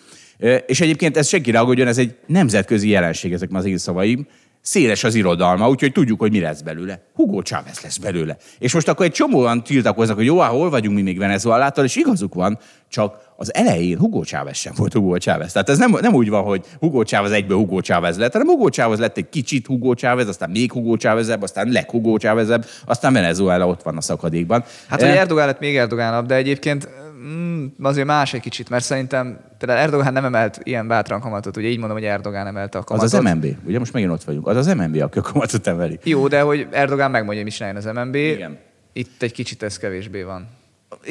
És egyébként ez senki aggódjon, ez egy nemzetközi jelenség, ezek az én szavaim, széles az irodalma, úgyhogy tudjuk, hogy mi lesz belőle. Hugo Chávez lesz belőle. És most akkor egy csomóan tiltakoznak, hogy jó, hol vagyunk mi még Venezuelától, és igazuk van, csak az elején Hugo Chávez sem volt Hugo Chávez. Tehát ez nem, nem úgy van, hogy Hugo Chávez egyből Hugo Chávez lett, hanem Hugo Chávez lett egy kicsit Hugo Chávez, aztán még Hugo Chávezebb, aztán leg Hugo Chávezebb, aztán Venezuela ott van a szakadékban. Hát, hogy Erdogán lett még Erdogánabb, de egyébként mm, azért más egy kicsit, mert szerintem például Erdogán nem emelt ilyen bátran kamatot, ugye így mondom, hogy Erdogán emelte a kamatot. Az az MNB, ugye most megint ott vagyunk, az az MNB, aki a kamatot emeli. Jó, de hogy Erdogán megmondja, hogy mit csináljon az MNB, Igen. itt egy kicsit ez kevésbé van.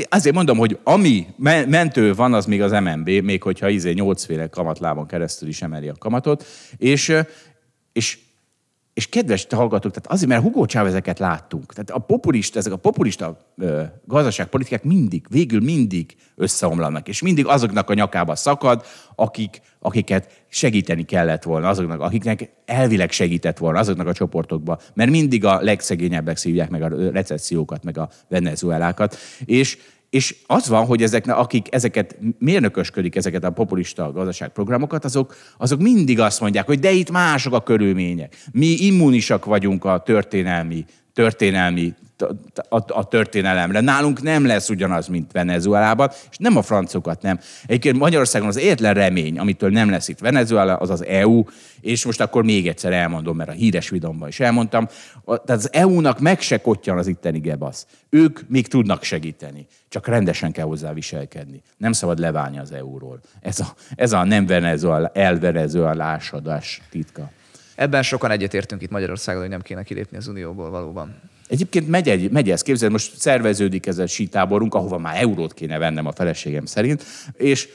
Azért mondom, hogy ami mentő van, az még az MNB, még hogyha izé nyolcféle kamatlábon keresztül is emeli a kamatot, és, és és kedves hallgatók, tehát azért, mert Hugo Chávezeket láttunk. Tehát a populista, ezek a populista ö, gazdaságpolitikák mindig, végül mindig összeomlanak, és mindig azoknak a nyakába szakad, akik, akiket segíteni kellett volna, azoknak, akiknek elvileg segített volna, azoknak a csoportokba, mert mindig a legszegényebbek szívják meg a recessziókat, meg a venezuelákat, és, és az van, hogy ezeknek, akik ezeket mérnökösködik, ezeket a populista gazdaságprogramokat, azok, azok mindig azt mondják, hogy de itt mások a körülmények. Mi immunisak vagyunk a történelmi, történelmi a, a történelemre. Nálunk nem lesz ugyanaz, mint Venezuelában, és nem a francokat nem. Egyébként Magyarországon az egyetlen remény, amitől nem lesz itt Venezuela, az az EU, és most akkor még egyszer elmondom, mert a híres videómban is elmondtam, tehát az EU-nak meg se kottyan az itteni gebasz. Ők még tudnak segíteni, csak rendesen kell hozzá viselkedni. Nem szabad leválni az EU-ról. Ez a, ez a nem Venezuela, elvenezuelásodás titka. Ebben sokan egyetértünk itt Magyarországon, hogy nem kéne kilépni az Unióból valóban. Egyébként megy, egy, megy ez, képzeld, most szerveződik ez a sítáborunk, ahova már eurót kéne vennem a feleségem szerint, és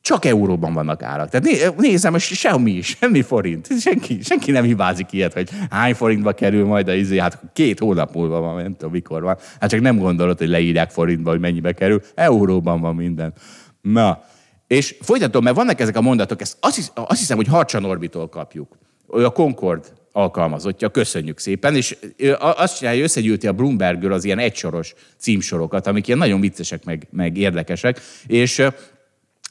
csak euróban vannak árak. Tehát né, nézem, hogy semmi, semmi forint. Senki, senki nem hibázik ilyet, hogy hány forintba kerül majd a izé, hát két hónap múlva van, nem tudom mikor van. Hát csak nem gondolod, hogy leírják forintba, hogy mennyibe kerül. Euróban van minden. Na, És folytatom, mert vannak ezek a mondatok, ezt azt, hisz, azt hiszem, hogy Harcsa Orbitól kapjuk. Ő a Concord alkalmazottja, köszönjük szépen, és azt csinálja, összegyűlti a Bloombergről az ilyen egysoros címsorokat, amik ilyen nagyon viccesek, meg, meg érdekesek, és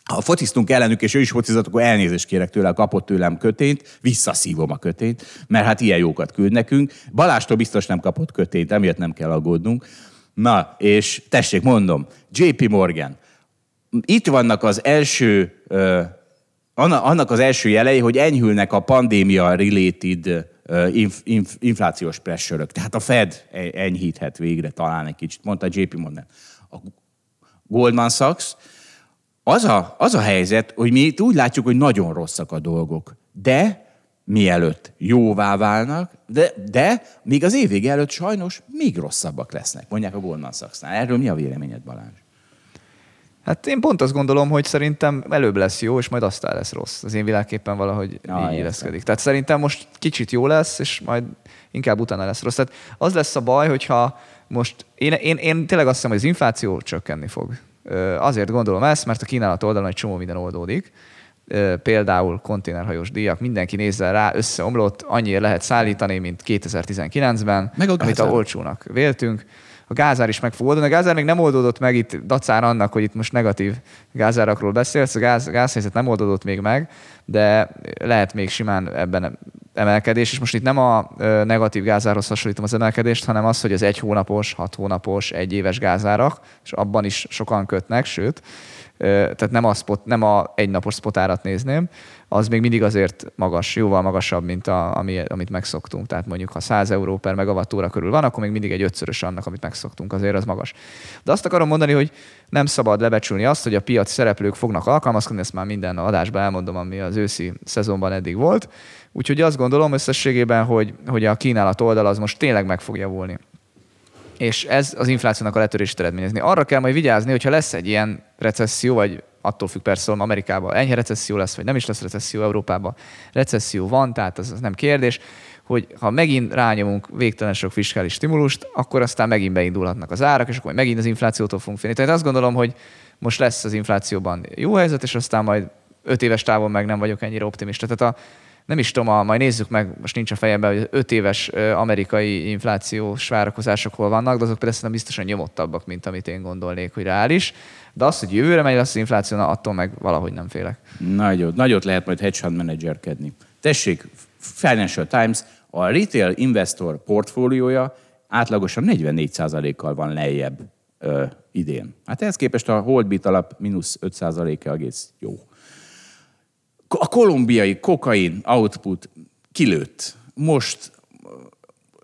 ha fociztunk ellenük, és ő is focizott, akkor elnézést kérek tőle, kapott tőlem kötényt, visszaszívom a kötényt, mert hát ilyen jókat küld nekünk. Balástól biztos nem kapott kötényt, emiatt nem kell aggódnunk. Na, és tessék, mondom, JP Morgan. Itt vannak az első, uh, annak az első jelei, hogy enyhülnek a pandémia-related inf, inf, inflációs pressure Tehát a Fed e-, enyhíthet végre talán egy kicsit, mondta JP Morgan. A Goldman Sachs, az a, az a helyzet, hogy mi itt úgy látjuk, hogy nagyon rosszak a dolgok, de mielőtt jóvá válnak, de, de még az év előtt sajnos még rosszabbak lesznek, mondják a Goldman Sachs-nál. Erről mi a véleményed, Balázs? Hát én pont azt gondolom, hogy szerintem előbb lesz jó, és majd aztán lesz rossz. Az én világképpen valahogy ah, így érezkedik. Tehát szerintem most kicsit jó lesz, és majd inkább utána lesz rossz. Tehát az lesz a baj, hogyha most én, én, én tényleg azt hiszem, hogy az infláció csökkenni fog. Azért gondolom ezt, mert a kínálat oldalon egy csomó minden oldódik. Például konténerhajós díjak, mindenki nézze rá, összeomlott, annyiért lehet szállítani, mint 2019-ben, Meg a amit a olcsónak véltünk a gázár is meg fog oldani. A gázár még nem oldódott meg itt dacár annak, hogy itt most negatív gázárakról beszélsz, a gáz, gázhelyzet nem oldódott még meg, de lehet még simán ebben emelkedés, és most itt nem a negatív gázárhoz hasonlítom az emelkedést, hanem az, hogy az egy hónapos, hat hónapos, egy éves gázárak, és abban is sokan kötnek, sőt, tehát nem a, spot, nem a egynapos spotárat nézném, az még mindig azért magas, jóval magasabb, mint a, ami, amit megszoktunk. Tehát mondjuk, ha 100 euró per megawattóra körül van, akkor még mindig egy ötszörös annak, amit megszoktunk, azért az magas. De azt akarom mondani, hogy nem szabad lebecsülni azt, hogy a piac szereplők fognak alkalmazkodni, ezt már minden adásban elmondom, ami az őszi szezonban eddig volt. Úgyhogy azt gondolom összességében, hogy, hogy a kínálat oldal az most tényleg meg fog javulni és ez az inflációnak a letörését eredményezni. Arra kell majd vigyázni, hogyha lesz egy ilyen recesszió, vagy attól függ persze, hogy Amerikában enyhe recesszió lesz, vagy nem is lesz recesszió Európában. Recesszió van, tehát az, az nem kérdés, hogy ha megint rányomunk végtelen sok fiskális stimulust, akkor aztán megint beindulhatnak az árak, és akkor megint az inflációtól fogunk félni. Tehát azt gondolom, hogy most lesz az inflációban jó helyzet, és aztán majd öt éves távon meg nem vagyok ennyire optimista. Tehát a, nem is tudom, a, majd nézzük meg, most nincs a fejemben, hogy öt éves amerikai inflációs várakozások hol vannak, de azok persze nem biztosan nyomottabbak, mint amit én gondolnék, hogy reális. De az, hogy jövőre megy lesz infláció, na, attól meg valahogy nem félek. Nagyot, nagyot lehet majd hedge fund menedzserkedni. Tessék, Financial Times, a retail investor portfóliója átlagosan 44%-kal van lejjebb ö, idén. Hát ehhez képest a Holdbit alap mínusz 5%-a egész jó. A kolumbiai kokain output kilőtt. Most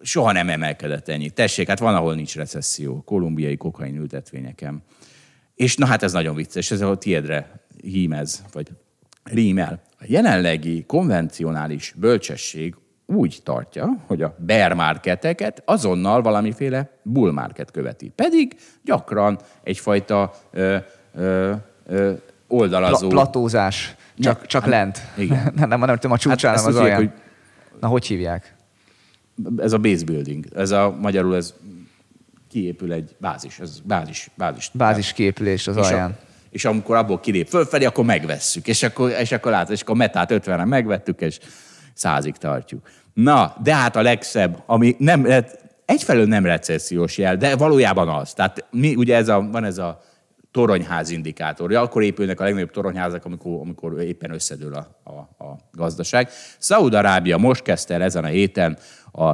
soha nem emelkedett ennyi. Tessék, hát van, ahol nincs recesszió. Kolumbiai kokain ültetvényeken. És na hát ez nagyon vicces, ez a tiedre hímez, vagy rímel. A jelenlegi konvencionális bölcsesség úgy tartja, hogy a bear marketeket azonnal valamiféle bull market követi. Pedig gyakran egyfajta ö, ö, ö, oldalazó... Pla- platózás, csak, ne, csak hát, lent. Igen. nem, nem, nem, nem a csúcsán, hát az alján. Hogy... Na, hogy hívják? Ez a base building. Ez a magyarul ez kiépül egy bázis, ez bázis, bázis. Bázis kiépülés az és alján. A, és amikor abból kilép fölfelé, akkor megvesszük. És akkor, és akkor látod, és akkor a metát 50 megvettük, és százig tartjuk. Na, de hát a legszebb, ami nem, egyfelől nem recessziós jel, de valójában az. Tehát mi, ugye ez a, van ez a toronyház indikátor. Akkor épülnek a legnagyobb toronyházak, amikor, amikor éppen összedől a, a, a gazdaság. Szaúd-Arábia most kezdte el ezen a héten a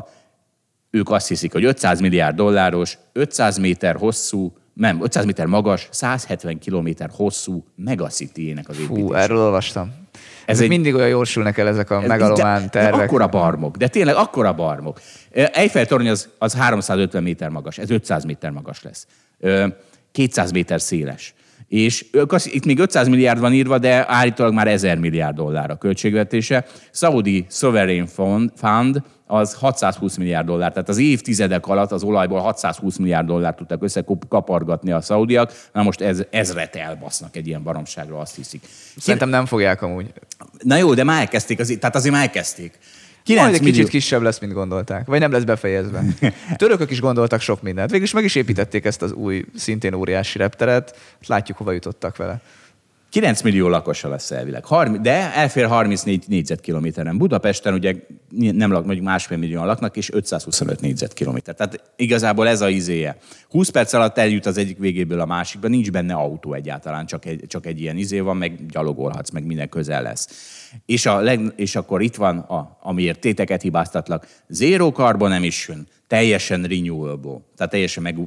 ők azt hiszik, hogy 500 milliárd dolláros, 500 méter hosszú, nem, 500 méter magas, 170 kilométer hosszú megacity-ének az építése. Fú, erről olvastam. Ez egy, mindig olyan jól sülnek el ezek a ez, megalomán tervek. De akkora barmok, de tényleg akkora barmok. Eiffel torony az, az 350 méter magas, ez 500 méter magas lesz. 200 méter széles. És itt még 500 milliárd van írva, de állítólag már 1000 milliárd dollár a költségvetése. Saudi Sovereign Fund, Fund az 620 milliárd dollár. Tehát az évtizedek alatt az olajból 620 milliárd dollárt tudtak összekapargatni a szaudiak. Na most ez, ezret elbasznak egy ilyen baromságra, azt hiszik. Szerintem nem fogják amúgy. Na jó, de már elkezdték, az, tehát azért már elkezdték. 9 Majd egy millió... kicsit kisebb lesz, mint gondolták. Vagy nem lesz befejezve. Törökök is gondoltak sok mindent. Végül is meg is építették ezt az új, szintén óriási repteret. Látjuk, hova jutottak vele. 9 millió lakosa lesz elvileg, 30, de elfér 34 négyzetkilométeren. Budapesten ugye nem lak, mondjuk másfél millióan laknak, és 525 négyzetkilométer. Tehát igazából ez a izéje. 20 perc alatt eljut az egyik végéből a másikba, nincs benne autó egyáltalán, csak egy, csak egy ilyen izé van, meg gyalogolhatsz, meg minden közel lesz. És, a leg, és akkor itt van, a, amiért téteket hibáztatlak, zero carbon emission, teljesen renewable, tehát teljesen meg,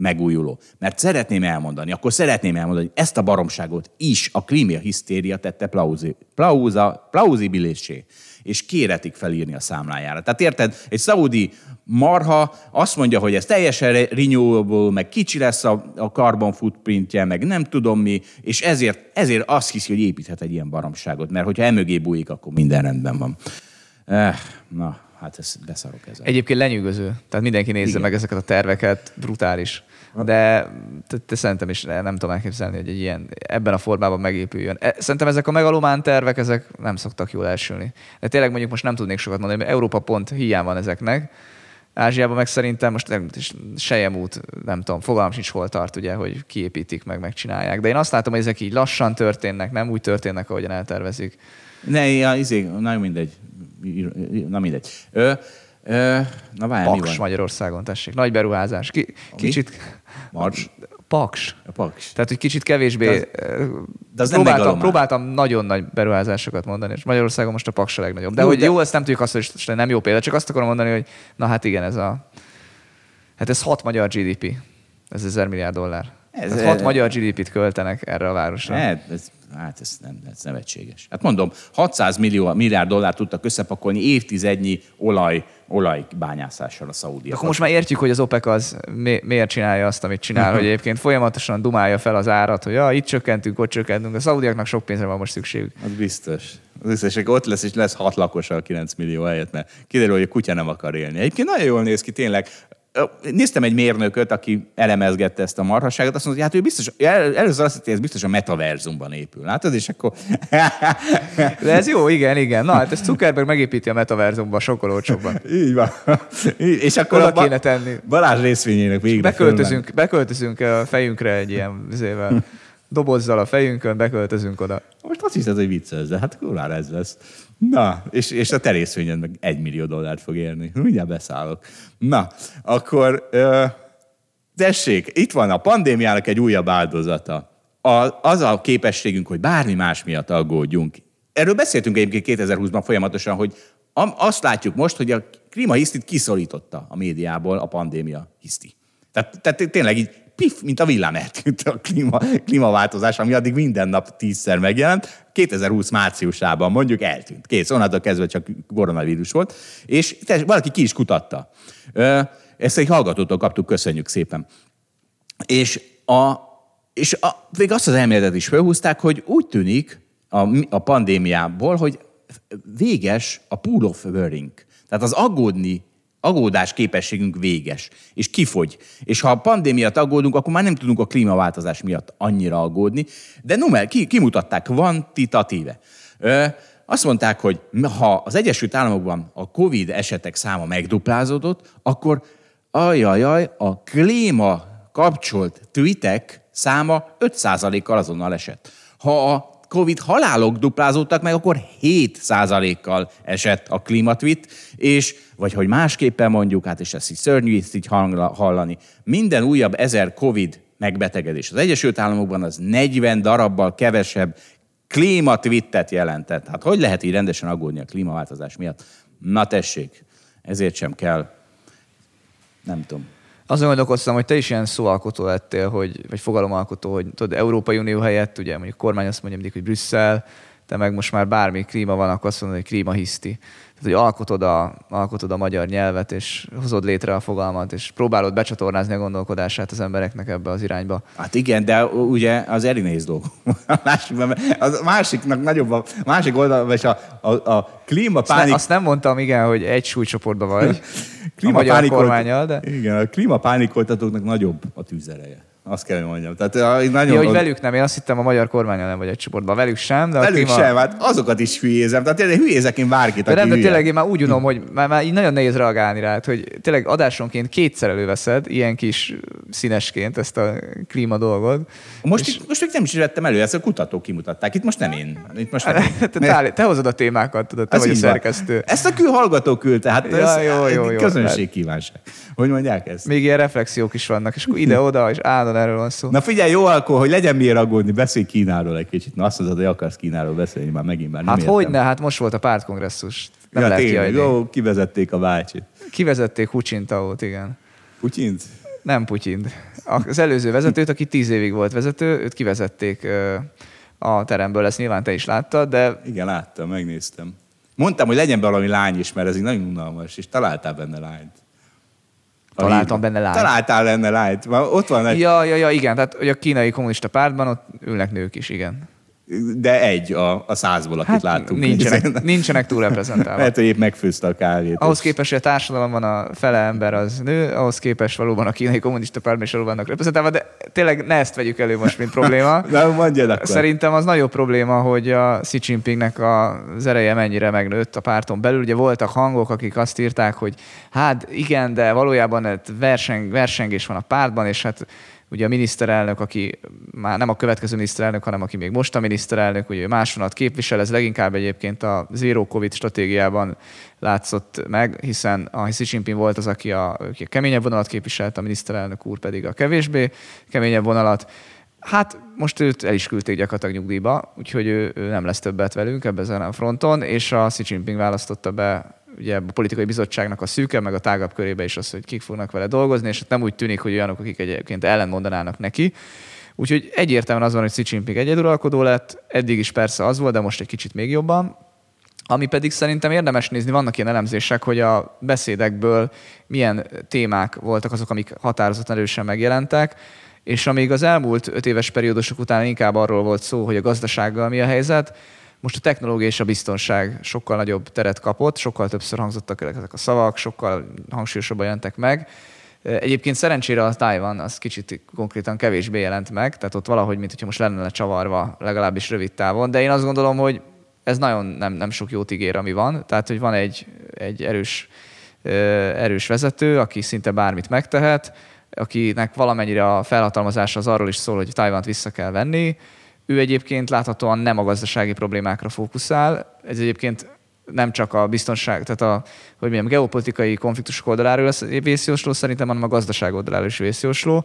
megújuló. Mert szeretném elmondani, akkor szeretném elmondani, hogy ezt a baromságot is a klímia hisztéria tette plauzi, plauza, plauzibilésé, és kéretik felírni a számlájára. Tehát érted, egy szaudi marha azt mondja, hogy ez teljesen renewable, meg kicsi lesz a, a carbon footprintje, meg nem tudom mi, és ezért, ezért azt hiszi, hogy építhet egy ilyen baromságot, mert hogyha emögé bújik, akkor minden rendben van. Eh, na, hát ez beszarok ezzel. Egyébként lenyűgöző. Tehát mindenki nézze Igen. meg ezeket a terveket, brutális. De te, te szerintem is nem tudom elképzelni, hogy egy ilyen ebben a formában megépüljön. E, szerintem ezek a megalomán tervek, ezek nem szoktak jól elsülni. De tényleg mondjuk most nem tudnék sokat mondani, mert Európa pont hiány van ezeknek. Ázsiában meg szerintem most sejem út, nem tudom, fogalmam sincs hol tart, ugye, hogy kiépítik meg, megcsinálják. De én azt látom, hogy ezek így lassan történnek, nem úgy történnek, ahogyan eltervezik. Ne, ja, izé, na mindegy. Na mindegy. Ö, ö, na várj, Paks Magyarországon, tessék. Nagy beruházás. Ki, kicsit... Mars? Paks. A paks. Tehát, hogy kicsit kevésbé... De az, de az próbáltam, nem próbáltam nagyon nagy beruházásokat mondani, és Magyarországon most a Paks a legnagyobb. De jó, hogy de... jó, ezt nem tudjuk azt, hogy nem jó példa, csak azt akarom mondani, hogy na hát igen, ez a... Hát ez hat magyar GDP. Ez ezer milliárd dollár. Ez, hat ez, magyar GDP-t költenek erre a városra. Hát, ez, hát ez, nem, ez nevetséges. Hát mondom, 600 millió, milliárd dollárt tudtak összepakolni évtizednyi olaj, olajbányászással a szaudiak. Akkor most már értjük, hogy az OPEC az mi, miért csinálja azt, amit csinál, hogy egyébként folyamatosan dumálja fel az árat, hogy ja, itt csökkentünk, ott csökkentünk. A szaudiaknak sok pénzre van most szükségük. Az biztos. Az biztos, hogy ott lesz, és lesz hat lakosa a 9 millió helyett, mert kiderül, hogy a kutya nem akar élni. Egyébként nagyon jól néz ki, tényleg néztem egy mérnököt, aki elemezgette ezt a marhaságot, azt mondta, hogy hát ő biztos, először azt hitte, ez biztos a metaverzumban épül. Látod, és akkor... De ez jó, igen, igen. Na, hát ez Zuckerberg megépíti a metaverzumban sokkal olcsóbban. Így van. És akkor Oda a kéne tenni. Balázs részvényének végre beköltözünk, beköltözünk a fejünkre egy ilyen vizével dobozzal a fejünkön, beköltözünk oda. Most azt hiszed, hogy vicces, de hát kurvára ez lesz. Na, és, és a terészvényed meg egy millió dollárt fog érni. Mindjárt beszállok. Na, akkor ö, tessék, itt van a pandémiának egy újabb áldozata. A, az a képességünk, hogy bármi más miatt aggódjunk. Erről beszéltünk egyébként 2020-ban folyamatosan, hogy azt látjuk most, hogy a klímahisztit kiszorította a médiából a pandémia hiszti. Tehát, tehát tényleg így pif, mint a villám eltűnt a klíma, klímaváltozás, ami addig minden nap tízszer megjelent. 2020 márciusában mondjuk eltűnt. Kész, onnantól kezdve csak koronavírus volt. És valaki ki is kutatta. Ezt egy hallgatótól kaptuk, köszönjük szépen. És, a, és a, még azt az elméletet is felhúzták, hogy úgy tűnik a, a pandémiából, hogy véges a pool of worrying. Tehát az aggódni Agódás képességünk véges, és kifogy. És ha a pandémiát aggódunk, akkor már nem tudunk a klímaváltozás miatt annyira aggódni. De numel, ki, kimutatták kvantitatíve. Ö, azt mondták, hogy ha az Egyesült Államokban a COVID esetek száma megduplázódott, akkor ajajaj, a klíma kapcsolt tweetek száma 5%-kal azonnal esett. Ha a Covid halálok duplázódtak meg, akkor 7%-kal esett a klímatvit, és vagy hogy másképpen mondjuk, hát és ezt így szörnyű ezt így hallani, minden újabb ezer Covid megbetegedés az Egyesült Államokban az 40 darabbal kevesebb klímatvittet jelentett. Hát hogy lehet így rendesen aggódni a klímaváltozás miatt? Na tessék, ezért sem kell, nem tudom, azon gondolkoztam, hogy te is ilyen szóalkotó lettél, hogy, vagy fogalomalkotó, hogy tudod, Európai Unió helyett, ugye mondjuk a kormány azt mondja mindig, hogy Brüsszel, te meg most már bármi klíma van, akkor azt mondod, hogy klímahiszti. Hogy alkotod a, alkotod a magyar nyelvet, és hozod létre a fogalmat, és próbálod becsatornázni a gondolkodását az embereknek ebbe az irányba. Hát igen, de ugye az elég nehéz dolog. A másik, az másiknak nagyobb a másik oldal, és a, a, a klímapánik... Azt, azt nem mondtam, igen, hogy egy súlycsoportban vagy a magyar kormányal, de... Igen, a klímapánikoltatóknak nagyobb a tűzereje. Azt kell, hogy mondjam. Tehát, nagyon... Ja, hogy velük nem, én azt hittem a magyar kormányon nem vagy egy csoportban. Velük sem, de Velük klíma... sem, hát azokat is hülyézem. Tehát tényleg hülyézek én bárkit, de nem, de tényleg én már úgy unom, hogy már, már így nagyon nehéz reagálni rá, hogy tényleg adásonként kétszer előveszed ilyen kis színesként ezt a klíma dolgot. Most, és... itt, most még nem is vettem elő, ezt a kutatók kimutatták. Itt most nem én. Itt most nem én. te, te hozod a témákat, tudod, te Ez vagy a szerkesztő. Ezt a kül hallgató küldte, hát ja, ez jó, jó, jó, közönség kívánság. Hogy mondják ezt? Még ilyen reflexiók is vannak, és akkor ide-oda, és állandóan erről van szó. Na figyelj, jó akkor, hogy legyen miért aggódni, beszélj Kínáról egy kicsit. Na azt mondod, hogy akarsz Kínáról beszélni, már megint már nem Hát hogy ne, hát most volt a pártkongresszus. Nem ja, lehet tényleg, jó, kivezették a bácsit. Kivezették Hucsintaót, igen. Putyint? Nem Putyint. Az előző vezetőt, aki tíz évig volt vezető, őt kivezették a teremből, ezt nyilván te is láttad, de... Igen, láttam, megnéztem. Mondtam, hogy legyen valami lány is, mert ez így nagyon unalmas, és találtál benne lányt. Találtam benne lányt. Találtál benne lányt. Ott van egy... Ja, ja, ja, igen. Tehát hogy a kínai kommunista pártban ott ülnek nők is, igen de egy a, a százból, akit hát láttunk. Nincsenek, nincsenek túl reprezentálva. Lehet, hogy épp megfőzte a kávét. Ahhoz képest, hogy a társadalomban a fele ember az nő, ahhoz képest valóban a kínai kommunista pártban is vannak reprezentálva, de tényleg ne ezt vegyük elő most, mint probléma. Na, mondjad akkor. Szerintem az nagyobb probléma, hogy a Xi Jinpingnek az ereje mennyire megnőtt a párton belül. Ugye voltak hangok, akik azt írták, hogy hát igen, de valójában verseng, versengés van a pártban, és hát ugye a miniszterelnök, aki már nem a következő miniszterelnök, hanem aki még most a miniszterelnök, ugye más vonat képvisel, ez leginkább egyébként a Zero Covid stratégiában látszott meg, hiszen a Xi Jinping volt az, aki a, aki a keményebb vonalat képviselt, a miniszterelnök úr pedig a kevésbé keményebb vonalat. Hát most őt el is küldték gyakorlatilag nyugdíjba, úgyhogy ő, ő nem lesz többet velünk ebben a fronton, és a Xi Jinping választotta be ugye a politikai bizottságnak a szűke, meg a tágabb körébe is az, hogy kik fognak vele dolgozni, és nem úgy tűnik, hogy olyanok, akik egyébként ellenmondanának neki. Úgyhogy egyértelműen az van, hogy Xi Jinping egyeduralkodó lett, eddig is persze az volt, de most egy kicsit még jobban. Ami pedig szerintem érdemes nézni, vannak ilyen elemzések, hogy a beszédekből milyen témák voltak azok, amik határozottan erősen megjelentek, és amíg az elmúlt öt éves periódusok után inkább arról volt szó, hogy a gazdasággal mi a helyzet, most a technológia és a biztonság sokkal nagyobb teret kapott, sokkal többször hangzottak ezek a szavak, sokkal hangsúlyosabban jelentek meg. Egyébként szerencsére a Taiwan az kicsit konkrétan kevésbé jelent meg, tehát ott valahogy, mint hogyha most lenne csavarva, legalábbis rövid távon, de én azt gondolom, hogy ez nagyon nem, nem sok jót ígér, ami van. Tehát, hogy van egy, egy erős, erős vezető, aki szinte bármit megtehet, akinek valamennyire a felhatalmazása az arról is szól, hogy Tajvant vissza kell venni, ő egyébként láthatóan nem a gazdasági problémákra fókuszál. Ez egyébként nem csak a biztonság, tehát a hogy mondjam, geopolitikai konfliktusok oldaláról vészjósló, szerintem, hanem a gazdaság oldaláról is vészjósló.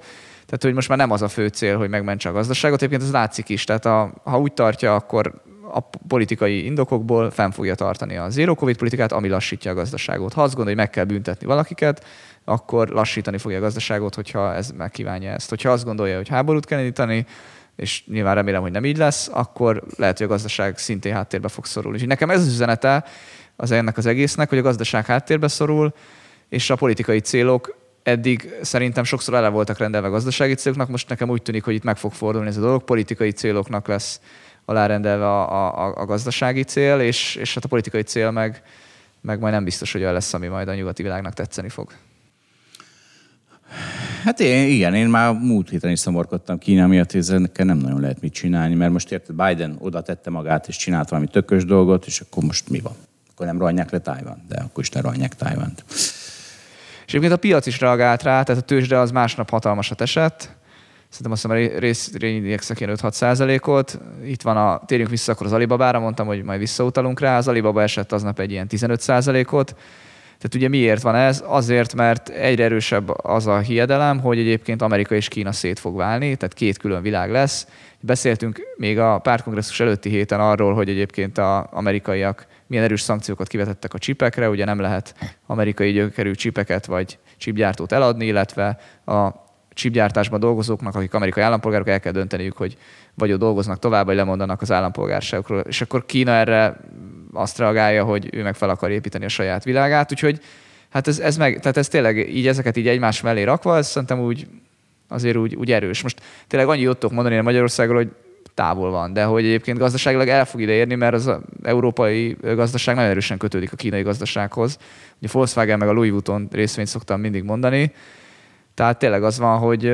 Tehát, hogy most már nem az a fő cél, hogy megmentse a gazdaságot. Egyébként ez látszik is. Tehát a, ha úgy tartja, akkor a politikai indokokból fenn fogja tartani a zero covid politikát, ami lassítja a gazdaságot. Ha azt gondolja, hogy meg kell büntetni valakiket, akkor lassítani fogja a gazdaságot, hogyha ez megkívánja ezt. Hogyha azt gondolja, hogy háborút kell indítani, és nyilván remélem, hogy nem így lesz, akkor lehet, hogy a gazdaság szintén háttérbe fog szorulni. Úgyhogy nekem ez az üzenete az ennek az egésznek, hogy a gazdaság háttérbe szorul, és a politikai célok eddig szerintem sokszor ele voltak rendelve gazdasági céloknak, most nekem úgy tűnik, hogy itt meg fog fordulni ez a dolog, politikai céloknak lesz alárendelve a, a, a gazdasági cél, és, és hát a politikai cél meg, meg majd nem biztos, hogy olyan lesz, ami majd a nyugati világnak tetszeni fog. Hát én, igen, én már múlt héten is szomorkodtam Kína miatt, hogy ezekkel nem nagyon lehet mit csinálni, mert most érted, Biden oda tette magát, és csinált valami tökös dolgot, és akkor most mi van? Akkor nem rohanják le Tájvan, de akkor is ne rohanják Tájvánt. És egyébként a piac is reagált rá, tehát a tőzsde az másnap hatalmasat esett. Szerintem azt hiszem a részvényindexek ilyen 5-6 százalékot. Itt van a, térjünk vissza akkor az Alibabára, mondtam, hogy majd visszautalunk rá. Az Alibaba esett aznap egy ilyen 15 százalékot tehát ugye miért van ez? Azért, mert egyre erősebb az a hiedelem, hogy egyébként Amerika és Kína szét fog válni, tehát két külön világ lesz. Beszéltünk még a pártkongresszus előtti héten arról, hogy egyébként az amerikaiak milyen erős szankciókat kivetettek a csipekre, ugye nem lehet amerikai gyökerű csipeket vagy csipgyártót eladni, illetve a csipgyártásban dolgozóknak, akik amerikai állampolgárok, el kell dönteniük, hogy vagy ott dolgoznak tovább, vagy lemondanak az állampolgárságokról. És akkor Kína erre azt reagálja, hogy ő meg fel akar építeni a saját világát, úgyhogy hát ez, ez, meg, tehát ez tényleg így ezeket így egymás mellé rakva, ez szerintem úgy azért úgy, úgy erős. Most tényleg annyi ott tudok mondani Magyarországról, hogy távol van, de hogy egyébként gazdaságilag el fog ide érni, mert az európai gazdaság nagyon erősen kötődik a kínai gazdasághoz. Ugye Volkswagen meg a Louis Vuitton részvényt szoktam mindig mondani, tehát tényleg az van, hogy,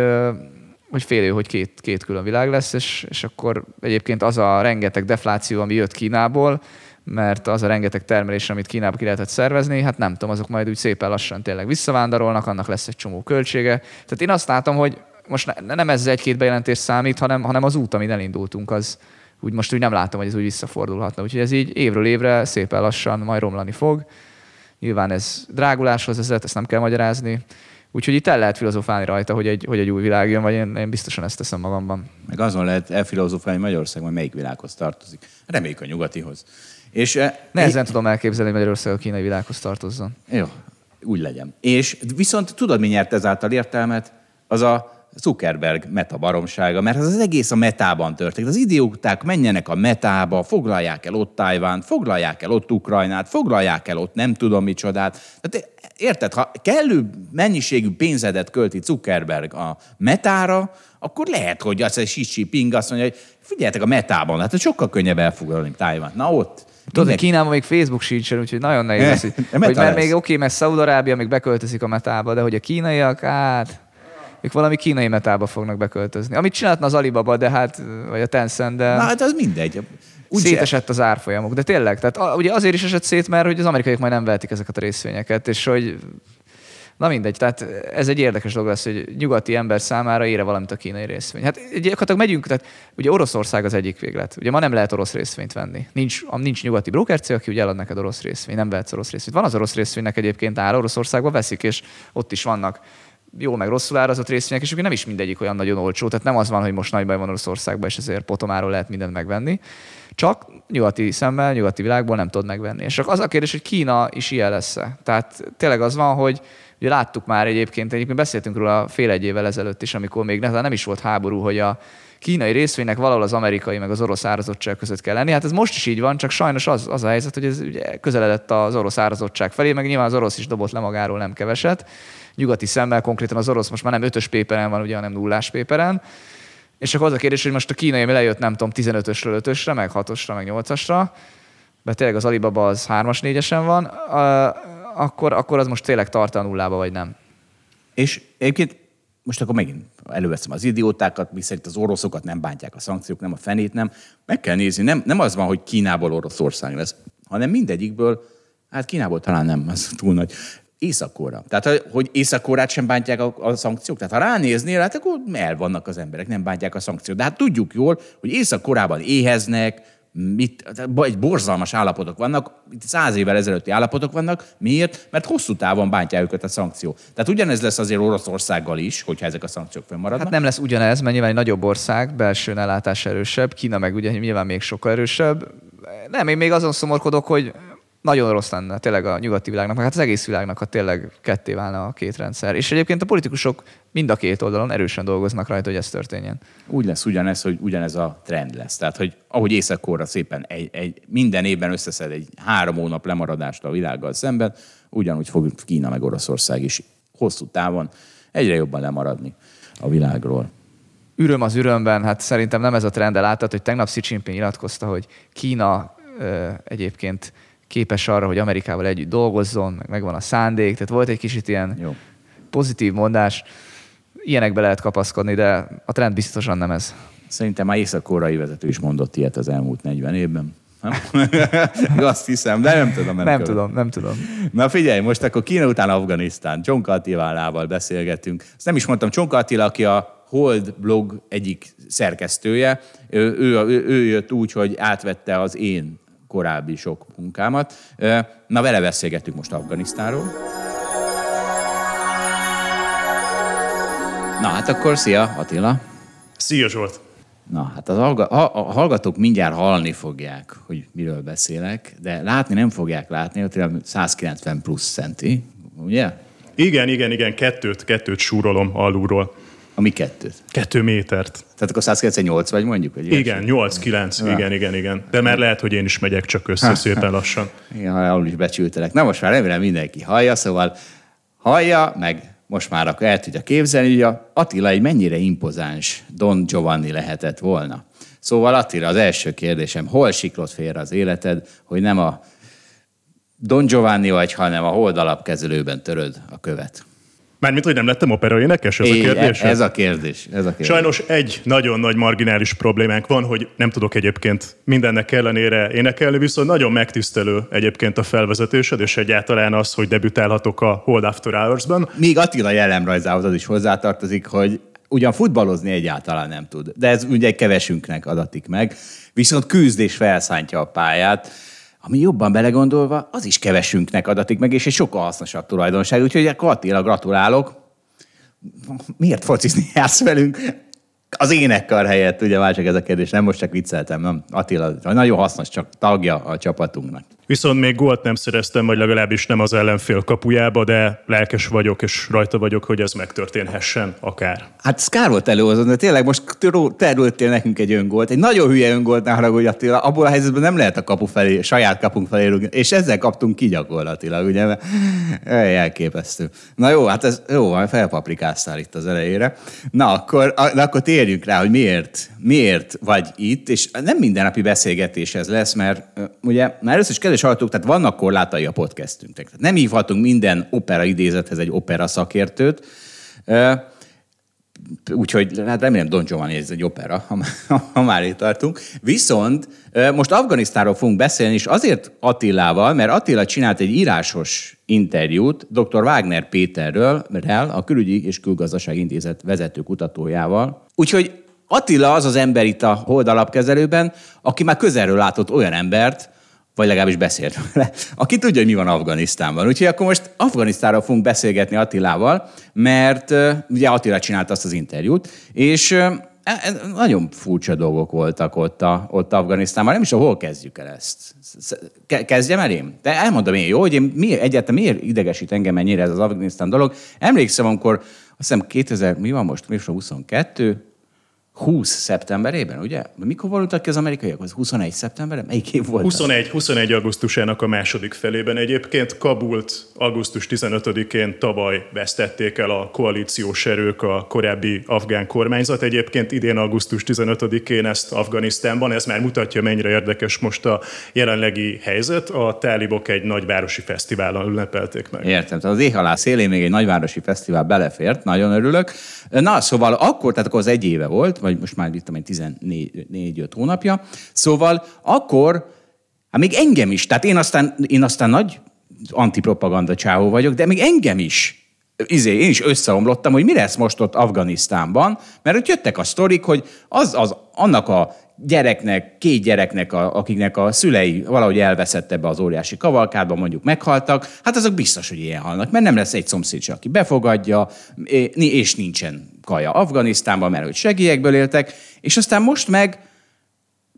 hogy félő, hogy két, két külön világ lesz, és, és akkor egyébként az a rengeteg defláció, ami jött Kínából, mert az a rengeteg termelés, amit Kínába ki lehetett szervezni, hát nem tudom, azok majd úgy szépen lassan tényleg visszavándorolnak, annak lesz egy csomó költsége. Tehát én azt látom, hogy most ne, nem ez egy-két bejelentés számít, hanem, hanem az út, amin elindultunk, az úgy most úgy nem látom, hogy ez úgy visszafordulhatna. Úgyhogy ez így évről évre szépen lassan majd romlani fog. Nyilván ez dráguláshoz vezet, ezt nem kell magyarázni. Úgyhogy itt el lehet filozofálni rajta, hogy egy, hogy egy új világ jön, vagy én, én biztosan ezt teszem magamban. Meg azon lehet elfilozofálni, hogy Magyarország majd melyik világhoz tartozik. Reméljük a nyugatihoz. És, eh, Nehezen én... tudom elképzelni, hogy Magyarország a kínai világhoz tartozzon. Jó, úgy legyen. És viszont tudod, mi nyert ezáltal értelmet? Az a Zuckerberg meta baromsága, mert az, az egész a metában történik. Az idióták menjenek a metába, foglalják el ott Tájvánt, foglalják el ott Ukrajnát, foglalják el ott nem tudom micsodát. Tehát érted, ha kellő mennyiségű pénzedet költi Zuckerberg a metára, akkor lehet, hogy az egy Xi Ping azt mondja, hogy figyeljetek a metában, hát sokkal könnyebb elfoglalni Tájvánt. Na ott, Tudod, hogy Kínában még Facebook sincsen, úgyhogy nagyon nehéz lesz. hogy, hogy mert még oké, okay, mert Szaudarábia még beköltözik a metába, de hogy a kínaiak, hát ők valami kínai metába fognak beköltözni. Amit csinálhatna az Alibaba, de hát, vagy a Tencent, de... Na hát az mindegy. Úgy szétesett az árfolyamok. De tényleg, tehát ugye azért is esett szét, mert hogy az amerikaiak majd nem vehetik ezeket a részvényeket, és hogy Na mindegy, tehát ez egy érdekes dolog lesz, hogy nyugati ember számára ére valamit a kínai részvény. Hát gyakorlatilag megyünk, tehát ugye Oroszország az egyik véglet. Ugye ma nem lehet orosz részvényt venni. Nincs, nincs nyugati brokercég, aki ugye elad neked orosz részvényt, nem vehetsz orosz részvényt. Van az orosz részvénynek egyébként áll, Oroszországban veszik, és ott is vannak jól meg rosszul árazott részvények, és nem is mindegyik olyan nagyon olcsó. Tehát nem az van, hogy most nagy baj van Oroszországban, és ezért potomáról lehet mindent megvenni. Csak nyugati szemmel, nyugati világból nem tudod megvenni. És csak az a kérdés, hogy Kína is ilyen lesz. Tehát tényleg az van, hogy ugye láttuk már egyébként, egyébként beszéltünk róla fél egy évvel ezelőtt is, amikor még nem is volt háború, hogy a kínai részvénynek valahol az amerikai meg az orosz árazottság között kell lenni. Hát ez most is így van, csak sajnos az, az a helyzet, hogy ez ugye közeledett az orosz árazottság felé, meg nyilván az orosz is dobott le magáról nem keveset nyugati szemmel, konkrétan az orosz most már nem ötös péperen van, ugye, hanem nullás péperen. És akkor az a kérdés, hogy most a kínai ami lejött, nem tudom, 15-ösről 5-ösre, meg 6-osra, meg 8-asra, mert tényleg az Alibaba az 3-as, 4-esen van, akkor, akkor az most tényleg tart a nullába, vagy nem. És egyébként most akkor megint előveszem az idiótákat, miszerint az oroszokat nem bántják a szankciók, nem a fenét, nem. Meg kell nézni, nem, nem az van, hogy Kínából Oroszország lesz, hanem mindegyikből, hát Kínából talán nem, az túl nagy, Észak-Korea. Tehát, hogy észak sem bántják a, a szankciók. Tehát, ha ránéznél, hát akkor el vannak az emberek, nem bántják a szankciók. De hát tudjuk jól, hogy Észak-Koreában éheznek, mit, egy borzalmas állapotok vannak, itt száz évvel ezelőtti állapotok vannak. Miért? Mert hosszú távon bántja őket a szankció. Tehát ugyanez lesz azért Oroszországgal is, hogyha ezek a szankciók fönnmaradnak. Hát nem lesz ugyanez, mert nyilván egy nagyobb ország, belső ellátás erősebb, Kína meg ugye nyilván még sokkal erősebb. Nem, én még azon szomorkodok, hogy nagyon rossz lenne tényleg a nyugati világnak, meg hát az egész világnak, ha tényleg ketté válna a két rendszer. És egyébként a politikusok mind a két oldalon erősen dolgoznak rajta, hogy ez történjen. Úgy lesz ugyanez, hogy ugyanez a trend lesz. Tehát, hogy ahogy észak szépen egy, egy, minden évben összeszed egy három hónap lemaradást a világgal szemben, ugyanúgy fog Kína meg Oroszország is hosszú távon egyre jobban lemaradni a világról. Üröm az ürömben, hát szerintem nem ez a trend, de láttad, hogy tegnap Xi Jinping nyilatkozta, hogy Kína ö, egyébként képes arra, hogy Amerikával együtt dolgozzon, meg megvan a szándék, tehát volt egy kicsit ilyen Jó. pozitív mondás. Ilyenekbe lehet kapaszkodni, de a trend biztosan nem ez. Szerintem már észak-koreai vezető is mondott ilyet az elmúlt 40 évben. Azt hiszem, de nem tudom. Nem, nem tudom, nem tudom. Na figyelj, most akkor Kína után Afganisztán. John Attilával beszélgetünk. Ezt nem is mondtam, John Attila, aki a Hold blog egyik szerkesztője. Ő, ő, ő, ő jött úgy, hogy átvette az én korábbi sok munkámat. Na, vele beszélgettük most Afganisztáról. Na, hát akkor szia, Attila. Szia, Zsolt. Na, hát az a hallgatók mindjárt hallni fogják, hogy miről beszélek, de látni nem fogják látni, hogy 190 plusz centi, ugye? Igen, igen, igen, kettőt, kettőt súrolom alulról. Ami kettőt? Kettő métert. Tehát akkor 198 vagy mondjuk? Vagy igen, 8-9, ja. igen, igen, igen. De már lehet, hogy én is megyek csak össze szépen lassan. Igen, alul is becsültelek. Na most már remélem mindenki hallja, szóval hallja, meg most már akkor el tudja képzelni, hogy a Attila egy mennyire impozáns Don Giovanni lehetett volna. Szóval Attila, az első kérdésem, hol siklott félre az életed, hogy nem a Don Giovanni vagy, hanem a holdalapkezelőben töröd a követ? Mármint, hogy nem lettem opera énekes, ez É, a kérdés? Ez a kérdés. Ez a kérdés. Sajnos egy nagyon nagy marginális problémánk van, hogy nem tudok egyébként mindennek ellenére énekelni, viszont nagyon megtisztelő egyébként a felvezetésed, és egyáltalán az, hogy debütálhatok a Hold After Hours-ban. Még Attila jellemrajzához az is hozzátartozik, hogy ugyan futballozni egyáltalán nem tud, de ez ugye kevesünknek adatik meg, viszont küzd és felszántja a pályát, ami jobban belegondolva, az is kevesünknek adatik meg, és egy sokkal hasznosabb tulajdonság. Úgyhogy akkor Attila, gratulálok. Miért focizni jársz velünk? Az énekkar helyett, ugye már csak ez a kérdés, nem most csak vicceltem, nem? Attila nagyon hasznos, csak tagja a csapatunknak. Viszont még gólt nem szereztem, vagy legalábbis nem az ellenfél kapujába, de lelkes vagyok, és rajta vagyok, hogy ez megtörténhessen akár. Hát ez kár volt előhozni, de tényleg most terültél nekünk egy öngolt, egy nagyon hülye öngolt, ne haragudj Attila, abból a helyzetben nem lehet a kapu felé, saját kapunk felé rúgni, és ezzel kaptunk ki gyakorlatilag, ugye, mert elképesztő. Na jó, hát ez jó, felpaprikáztál itt az elejére. Na akkor, na akkor térjünk rá, hogy miért, miért vagy itt, és nem mindennapi beszélgetés ez lesz, mert ugye már először is kedves hallgatók, tehát vannak korlátai a podcastünknek. Tehát nem hívhatunk minden opera idézethez egy opera szakértőt, Úgyhogy hát remélem Don Giovanni ez egy opera, ha, ha már itt tartunk. Viszont most Afganisztánról fogunk beszélni, és azért Attilával, mert Attila csinált egy írásos interjút dr. Wagner Péterről, a Külügyi és Külgazdaság Intézet vezető kutatójával. Úgyhogy Attila az az ember itt a Hold alapkezelőben, aki már közelről látott olyan embert, vagy legalábbis beszélt vele, aki tudja, hogy mi van Afganisztánban. Úgyhogy akkor most Afganisztánról fogunk beszélgetni Attilával, mert ugye Attila csinált azt az interjút, és uh, nagyon furcsa dolgok voltak ott, a, ott Afganisztánban. Nem is, hol kezdjük el ezt. Kezdjem el én? De elmondom én, jó, hogy én miért, egyáltalán miért idegesít engem ennyire ez az Afganisztán dolog. Emlékszem, amikor azt hiszem 2000, mi van most, mi 22, 20 szeptemberében, ugye? Mikor voltak ki az amerikaiak? Az 21 szeptemberben? Melyik év volt? 21, 21 augusztusának a második felében egyébként. Kabult augusztus 15-én tavaly vesztették el a koalíciós erők a korábbi afgán kormányzat. Egyébként idén augusztus 15-én ezt Afganisztánban, ez már mutatja, mennyire érdekes most a jelenlegi helyzet. A tálibok egy nagyvárosi fesztiválon ünnepelték meg. Értem, tehát az éhalás szélén még egy nagyvárosi fesztivál belefért, nagyon örülök. Na, szóval akkor, tehát akkor az egy éve volt, vagy most már itt 14-5 hónapja. Szóval akkor, hát még engem is, tehát én aztán, én aztán nagy antipropaganda csávó vagyok, de még engem is izé, én is összeomlottam, hogy mi lesz most ott Afganisztánban, mert ott jöttek a sztorik, hogy az, az annak a gyereknek, két gyereknek, a, akiknek a szülei valahogy elveszett ebbe az óriási kavalkádba, mondjuk meghaltak, hát azok biztos, hogy ilyen halnak, mert nem lesz egy szomszéd, aki befogadja, és nincsen kaja Afganisztánban, mert hogy segélyekből éltek, és aztán most meg,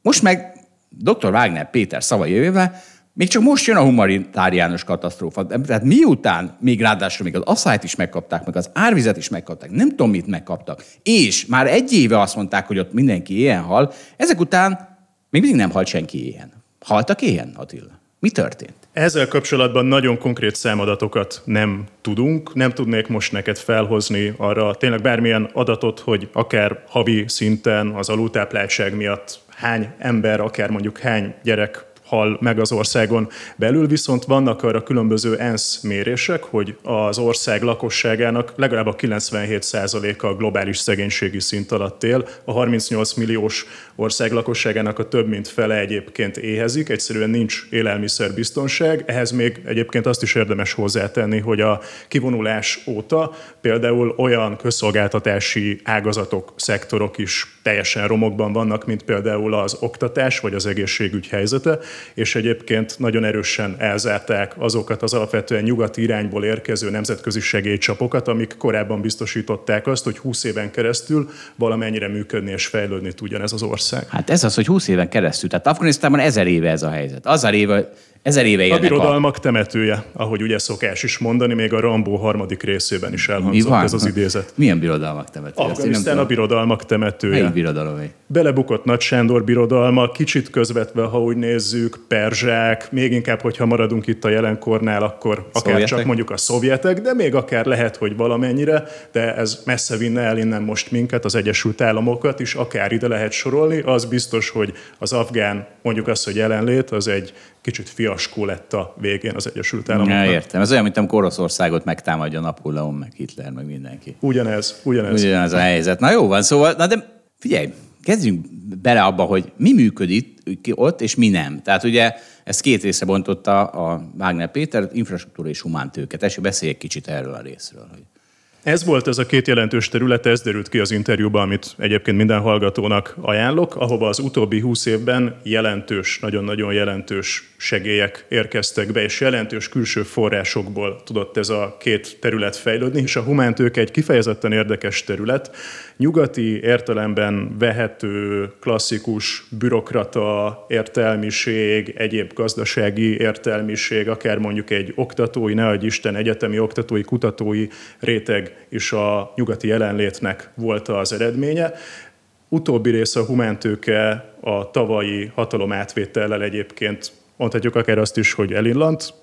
most meg dr. Wagner Péter szavai jövével, még csak most jön a humanitáriánus katasztrófa. Tehát miután még ráadásul még az asszályt is megkapták, meg az árvizet is megkapták, nem tudom mit megkaptak, és már egy éve azt mondták, hogy ott mindenki ilyen hal, ezek után még mindig nem halt senki ilyen. Haltak ilyen, Attila? Mi történt? Ezzel kapcsolatban nagyon konkrét számadatokat nem tudunk. Nem tudnék most neked felhozni arra tényleg bármilyen adatot, hogy akár havi szinten az alultápláltság miatt hány ember, akár mondjuk hány gyerek hal meg az országon belül, viszont vannak arra különböző ENSZ mérések, hogy az ország lakosságának legalább a 97%-a globális szegénységi szint alatt él, a 38 milliós ország lakosságának a több mint fele egyébként éhezik, egyszerűen nincs élelmiszerbiztonság, ehhez még egyébként azt is érdemes hozzátenni, hogy a kivonulás óta például olyan közszolgáltatási ágazatok, szektorok is teljesen romokban vannak, mint például az oktatás vagy az egészségügy helyzete, és egyébként nagyon erősen elzárták azokat az alapvetően nyugati irányból érkező nemzetközi segélycsapokat, amik korábban biztosították azt, hogy 20 éven keresztül valamennyire működni és fejlődni tudjon ez az ország. Hát ez az, hogy 20 éven keresztül. Tehát Afganisztánban ezer éve ez a helyzet. Az a éve, Ezer éve élnek a birodalmak a... temetője, ahogy ugye szokás is mondani, még a Rambó harmadik részében is elhangzott ez az idézet. Milyen birodalmak temetője? Afganisztán a birodalmak temetője. Melyik birodalom? Belebukott Nagy Sándor birodalma, kicsit közvetve, ha úgy nézzük, perzsák, még inkább, hogyha maradunk itt a jelenkornál, akkor akár szovjetek? csak mondjuk a szovjetek, de még akár lehet, hogy valamennyire, de ez messze vinne el innen most minket, az Egyesült Államokat is, akár ide lehet sorolni. Az biztos, hogy az afgán, mondjuk azt, hogy jelenlét, az egy kicsit fiaskó lett a végén az Egyesült Államoknak. Ja, értem. Ez olyan, mint amikor Oroszországot megtámadja Napóleon, meg Hitler, meg mindenki. Ugyanez, ugyanez. Ugyanez a helyzet. Na jó van, szóval, na de figyelj, kezdjünk bele abba, hogy mi működik ott, és mi nem. Tehát ugye ezt két része bontotta a Wagner Péter, infrastruktúra és humántőke. Tessék, beszélj egy kicsit erről a részről. Hogy... Ez volt ez a két jelentős terület, ez derült ki az interjúban, amit egyébként minden hallgatónak ajánlok, ahova az utóbbi húsz évben jelentős, nagyon-nagyon jelentős segélyek érkeztek be, és jelentős külső forrásokból tudott ez a két terület fejlődni, és a humántők egy kifejezetten érdekes terület, nyugati értelemben vehető, klasszikus bürokrata értelmiség, egyéb gazdasági értelmiség, akár mondjuk egy oktatói, ne Isten, egyetemi oktatói, kutatói réteg is a nyugati jelenlétnek volt az eredménye. Utóbbi része a humántőke a tavalyi hatalom átvétellel egyébként mondhatjuk akár azt is, hogy elillant,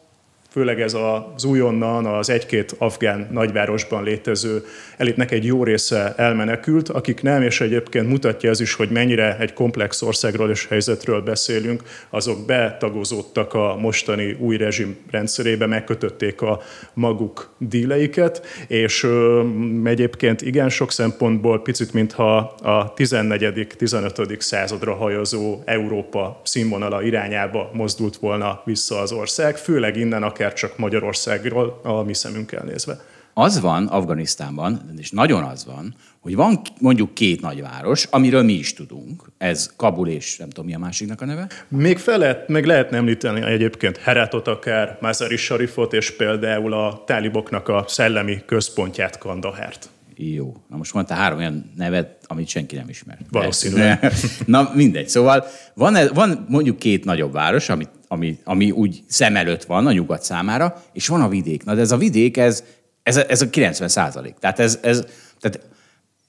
főleg ez az újonnan az egy-két afgán nagyvárosban létező elitnek egy jó része elmenekült, akik nem, és egyébként mutatja ez is, hogy mennyire egy komplex országról és helyzetről beszélünk, azok betagozódtak a mostani új rezsim rendszerébe, megkötötték a maguk díleiket, és ö, egyébként igen sok szempontból picit, mintha a 14.-15. századra hajazó Európa színvonala irányába mozdult volna vissza az ország, főleg innen a akár csak Magyarországról a mi szemünkkel nézve. Az van Afganisztánban, és nagyon az van, hogy van mondjuk két nagyváros, amiről mi is tudunk. Ez Kabul és nem tudom mi a másiknak a neve. Még fel lehet, meg lehetne említeni egyébként Herátot akár, Mazari Sharifot és például a táliboknak a szellemi központját Kandahert. Jó. Na most mondta három olyan nevet, amit senki nem ismer. Valószínűleg. Na mindegy. Szóval van, van mondjuk két nagyobb város, amit ami, ami úgy szem előtt van a nyugat számára, és van a vidék. Na de ez a vidék, ez, ez, ez a 90 százalék. Tehát ez, ez tehát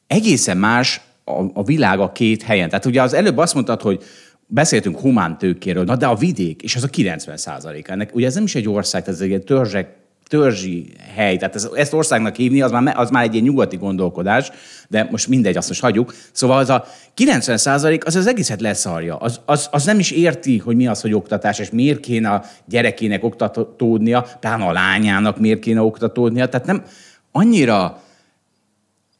egészen más a, a világ a két helyen. Tehát ugye az előbb azt mondtad, hogy beszéltünk humán tőkéről, na de a vidék, és az a 90 százalék ennek. Ugye ez nem is egy ország, ez egy törzsek törzsi hely, tehát ez, ezt országnak hívni, az már, az már egy ilyen nyugati gondolkodás, de most mindegy, azt most hagyjuk. Szóval az a 90 százalék, az az egészet leszarja. Az, az, az, nem is érti, hogy mi az, hogy oktatás, és miért kéne a gyerekének oktatódnia, pláne a lányának miért kéne oktatódnia. Tehát nem annyira,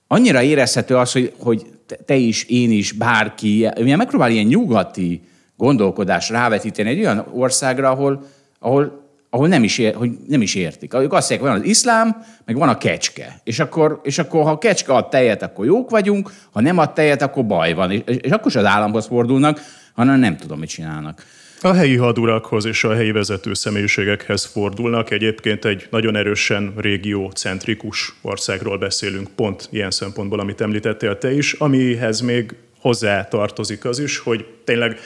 annyira érezhető az, hogy, hogy te is, én is, bárki, megpróbál ilyen nyugati gondolkodás rávetíteni egy olyan országra, ahol, ahol ahol nem is, ér, hogy nem is értik. Ők azt mondják, van az iszlám, meg van a kecske. És akkor, és akkor ha a kecske ad tejet, akkor jók vagyunk, ha nem ad tejet, akkor baj van. És, és akkor is az államhoz fordulnak, hanem nem tudom, mit csinálnak. A helyi hadurakhoz és a helyi vezető személyiségekhez fordulnak. Egyébként egy nagyon erősen régiócentrikus országról beszélünk, pont ilyen szempontból, amit említettél te is, amihez még hozzá tartozik az is, hogy tényleg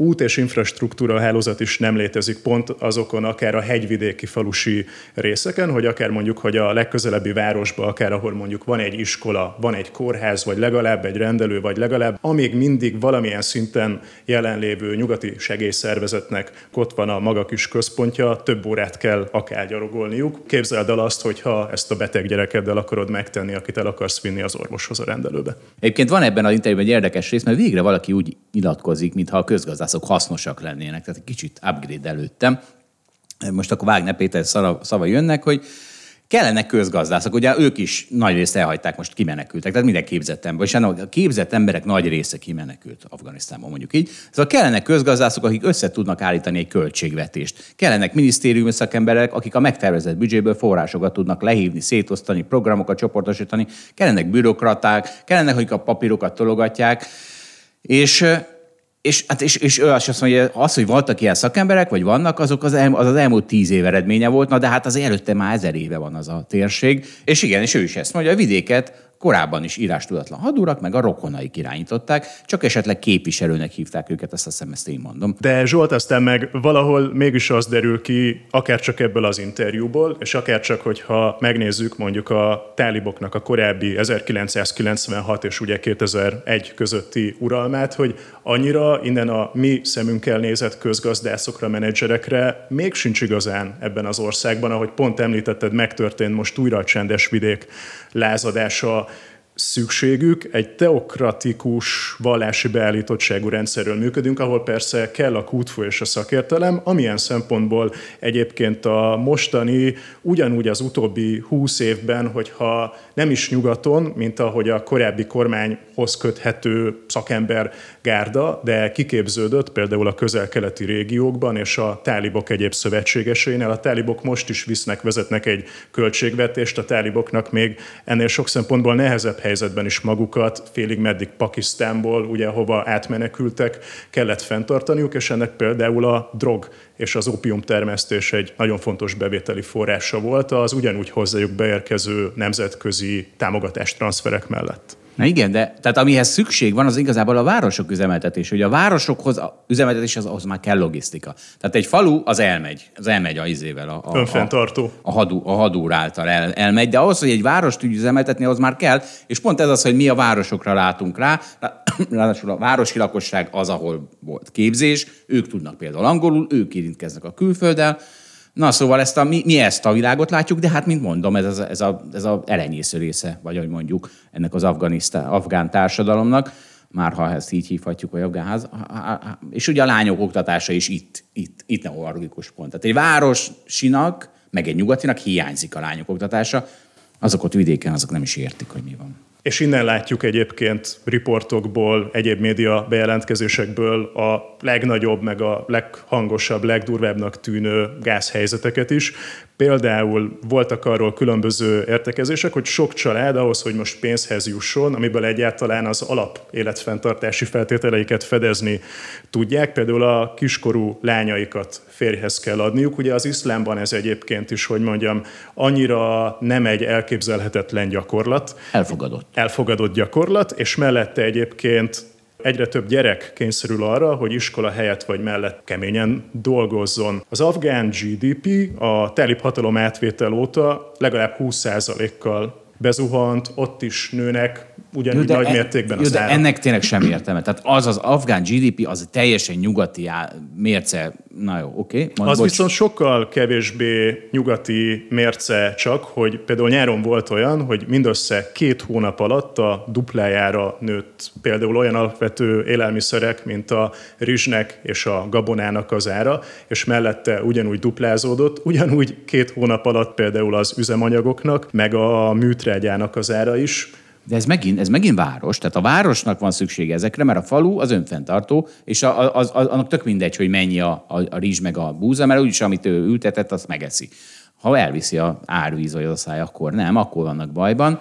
út és infrastruktúra hálózat is nem létezik pont azokon, akár a hegyvidéki falusi részeken, hogy akár mondjuk, hogy a legközelebbi városba, akár ahol mondjuk van egy iskola, van egy kórház, vagy legalább egy rendelő, vagy legalább amíg mindig valamilyen szinten jelenlévő nyugati segélyszervezetnek ott van a maga kis központja, több órát kell akár gyarogolniuk. Képzeld el azt, hogyha ezt a beteg gyerekeddel akarod megtenni, akit el akarsz vinni az orvoshoz a rendelőbe. Egyébként van ebben az interjúban egy érdekes rész, mert végre valaki úgy nyilatkozik, mintha a közgazdász vadászok hasznosak lennének, tehát egy kicsit upgrade előttem. Most akkor Wagner Péter szava jönnek, hogy kellene közgazdászok, ugye ők is nagy részt elhagyták, most kimenekültek, tehát minden képzett ember, és a képzett emberek nagy része kimenekült Afganisztánban, mondjuk így. Szóval kellene közgazdászok, akik össze tudnak állítani egy költségvetést. Kellenek minisztériumi szakemberek, akik a megtervezett büdzséből forrásokat tudnak lehívni, szétosztani, programokat csoportosítani. Kellenek bürokraták, kellenek, akik a papírokat tologatják. És és, hát és, és ő azt mondja, az, hogy voltak ilyen szakemberek, vagy vannak, azok az, el, az, az elmúlt tíz év eredménye volt, na de hát az előtte már ezer éve van az a térség. És igen, és ő is ezt mondja, a vidéket korábban is írástudatlan hadurak, meg a rokonaik irányították, csak esetleg képviselőnek hívták őket, azt hiszem, ezt én mondom. De Zsolt, aztán meg valahol mégis az derül ki, akár csak ebből az interjúból, és akár csak, hogyha megnézzük mondjuk a táliboknak a korábbi 1996 és ugye 2001 közötti uralmát, hogy annyira innen a mi szemünkkel nézett közgazdászokra, menedzserekre még sincs igazán ebben az országban, ahogy pont említetted, megtörtént most újra a csendes vidék lázadása, szükségük, egy teokratikus vallási beállítottságú rendszerről működünk, ahol persze kell a kútfő és a szakértelem, amilyen szempontból egyébként a mostani, ugyanúgy az utóbbi húsz évben, hogyha nem is nyugaton, mint ahogy a korábbi kormányhoz köthető szakember gárda, de kiképződött például a közel-keleti régiókban és a tálibok egyéb szövetségeseinél. A tálibok most is visznek, vezetnek egy költségvetést, a táliboknak még ennél sok szempontból nehezebb helyzetben is magukat, félig meddig Pakisztánból, ugye hova átmenekültek, kellett fenntartaniuk, és ennek például a drog és az ópium termesztés egy nagyon fontos bevételi forrása volt az ugyanúgy hozzájuk beérkező nemzetközi támogatástranszferek mellett. Na igen, de tehát amihez szükség van, az igazából a városok üzemeltetés. Ugye a városokhoz a üzemeltetés az, az már kell logisztika. Tehát egy falu az elmegy, az elmegy a izével. A, a, Önfenntartó. A, a, hadú, a hadúr által el, elmegy, de ahhoz, hogy egy várost tudj üzemeltetni, az már kell, és pont ez az, hogy mi a városokra látunk rá. Ráadásul a városi lakosság az, ahol volt képzés, ők tudnak például angolul, ők érintkeznek a külfölddel, Na szóval ezt a, mi, mi ezt a világot látjuk, de hát, mint mondom, ez, a, ez, a, ez a elenyésző része, vagy ahogy mondjuk ennek az afgán társadalomnak, már ha ezt így hívhatjuk, vagy afgán ház, és ugye a lányok oktatása is itt, itt, itt neurologikus pont. Tehát egy városinak, meg egy nyugatinak hiányzik a lányok oktatása, azok ott vidéken, azok nem is értik, hogy mi van. És innen látjuk egyébként riportokból, egyéb média bejelentkezésekből a legnagyobb, meg a leghangosabb, legdurvábbnak tűnő gázhelyzeteket is. Például voltak arról különböző értekezések, hogy sok család ahhoz, hogy most pénzhez jusson, amiből egyáltalán az alap életfenntartási feltételeiket fedezni tudják, például a kiskorú lányaikat férjhez kell adniuk. Ugye az iszlámban ez egyébként is, hogy mondjam, annyira nem egy elképzelhetetlen gyakorlat. Elfogadott. Elfogadott gyakorlat, és mellette egyébként Egyre több gyerek kényszerül arra, hogy iskola helyett vagy mellett keményen dolgozzon. Az afgán GDP a telip hatalom átvétel óta legalább 20%-kal bezuhant, ott is nőnek ugyanúgy nagy e, mértékben jó, az de ennek tényleg sem értelme. Tehát az az afgán GDP, az teljesen nyugati á, mérce. Na jó, oké. Okay, az bocs. viszont sokkal kevésbé nyugati mérce csak, hogy például nyáron volt olyan, hogy mindössze két hónap alatt a duplájára nőtt például olyan alapvető élelmiszerek, mint a rizsnek és a gabonának az ára, és mellette ugyanúgy duplázódott, ugyanúgy két hónap alatt például az üzemanyagoknak, meg a műtrágyának az ára is, de ez megint, ez megint város, tehát a városnak van szüksége ezekre, mert a falu az önfenntartó, és a, az, az, annak tök mindegy, hogy mennyi a, a, a rizs meg a búza, mert úgyis amit ő ültetett, azt megeszi. Ha elviszi a árvíz vagy a száj, akkor nem, akkor vannak bajban.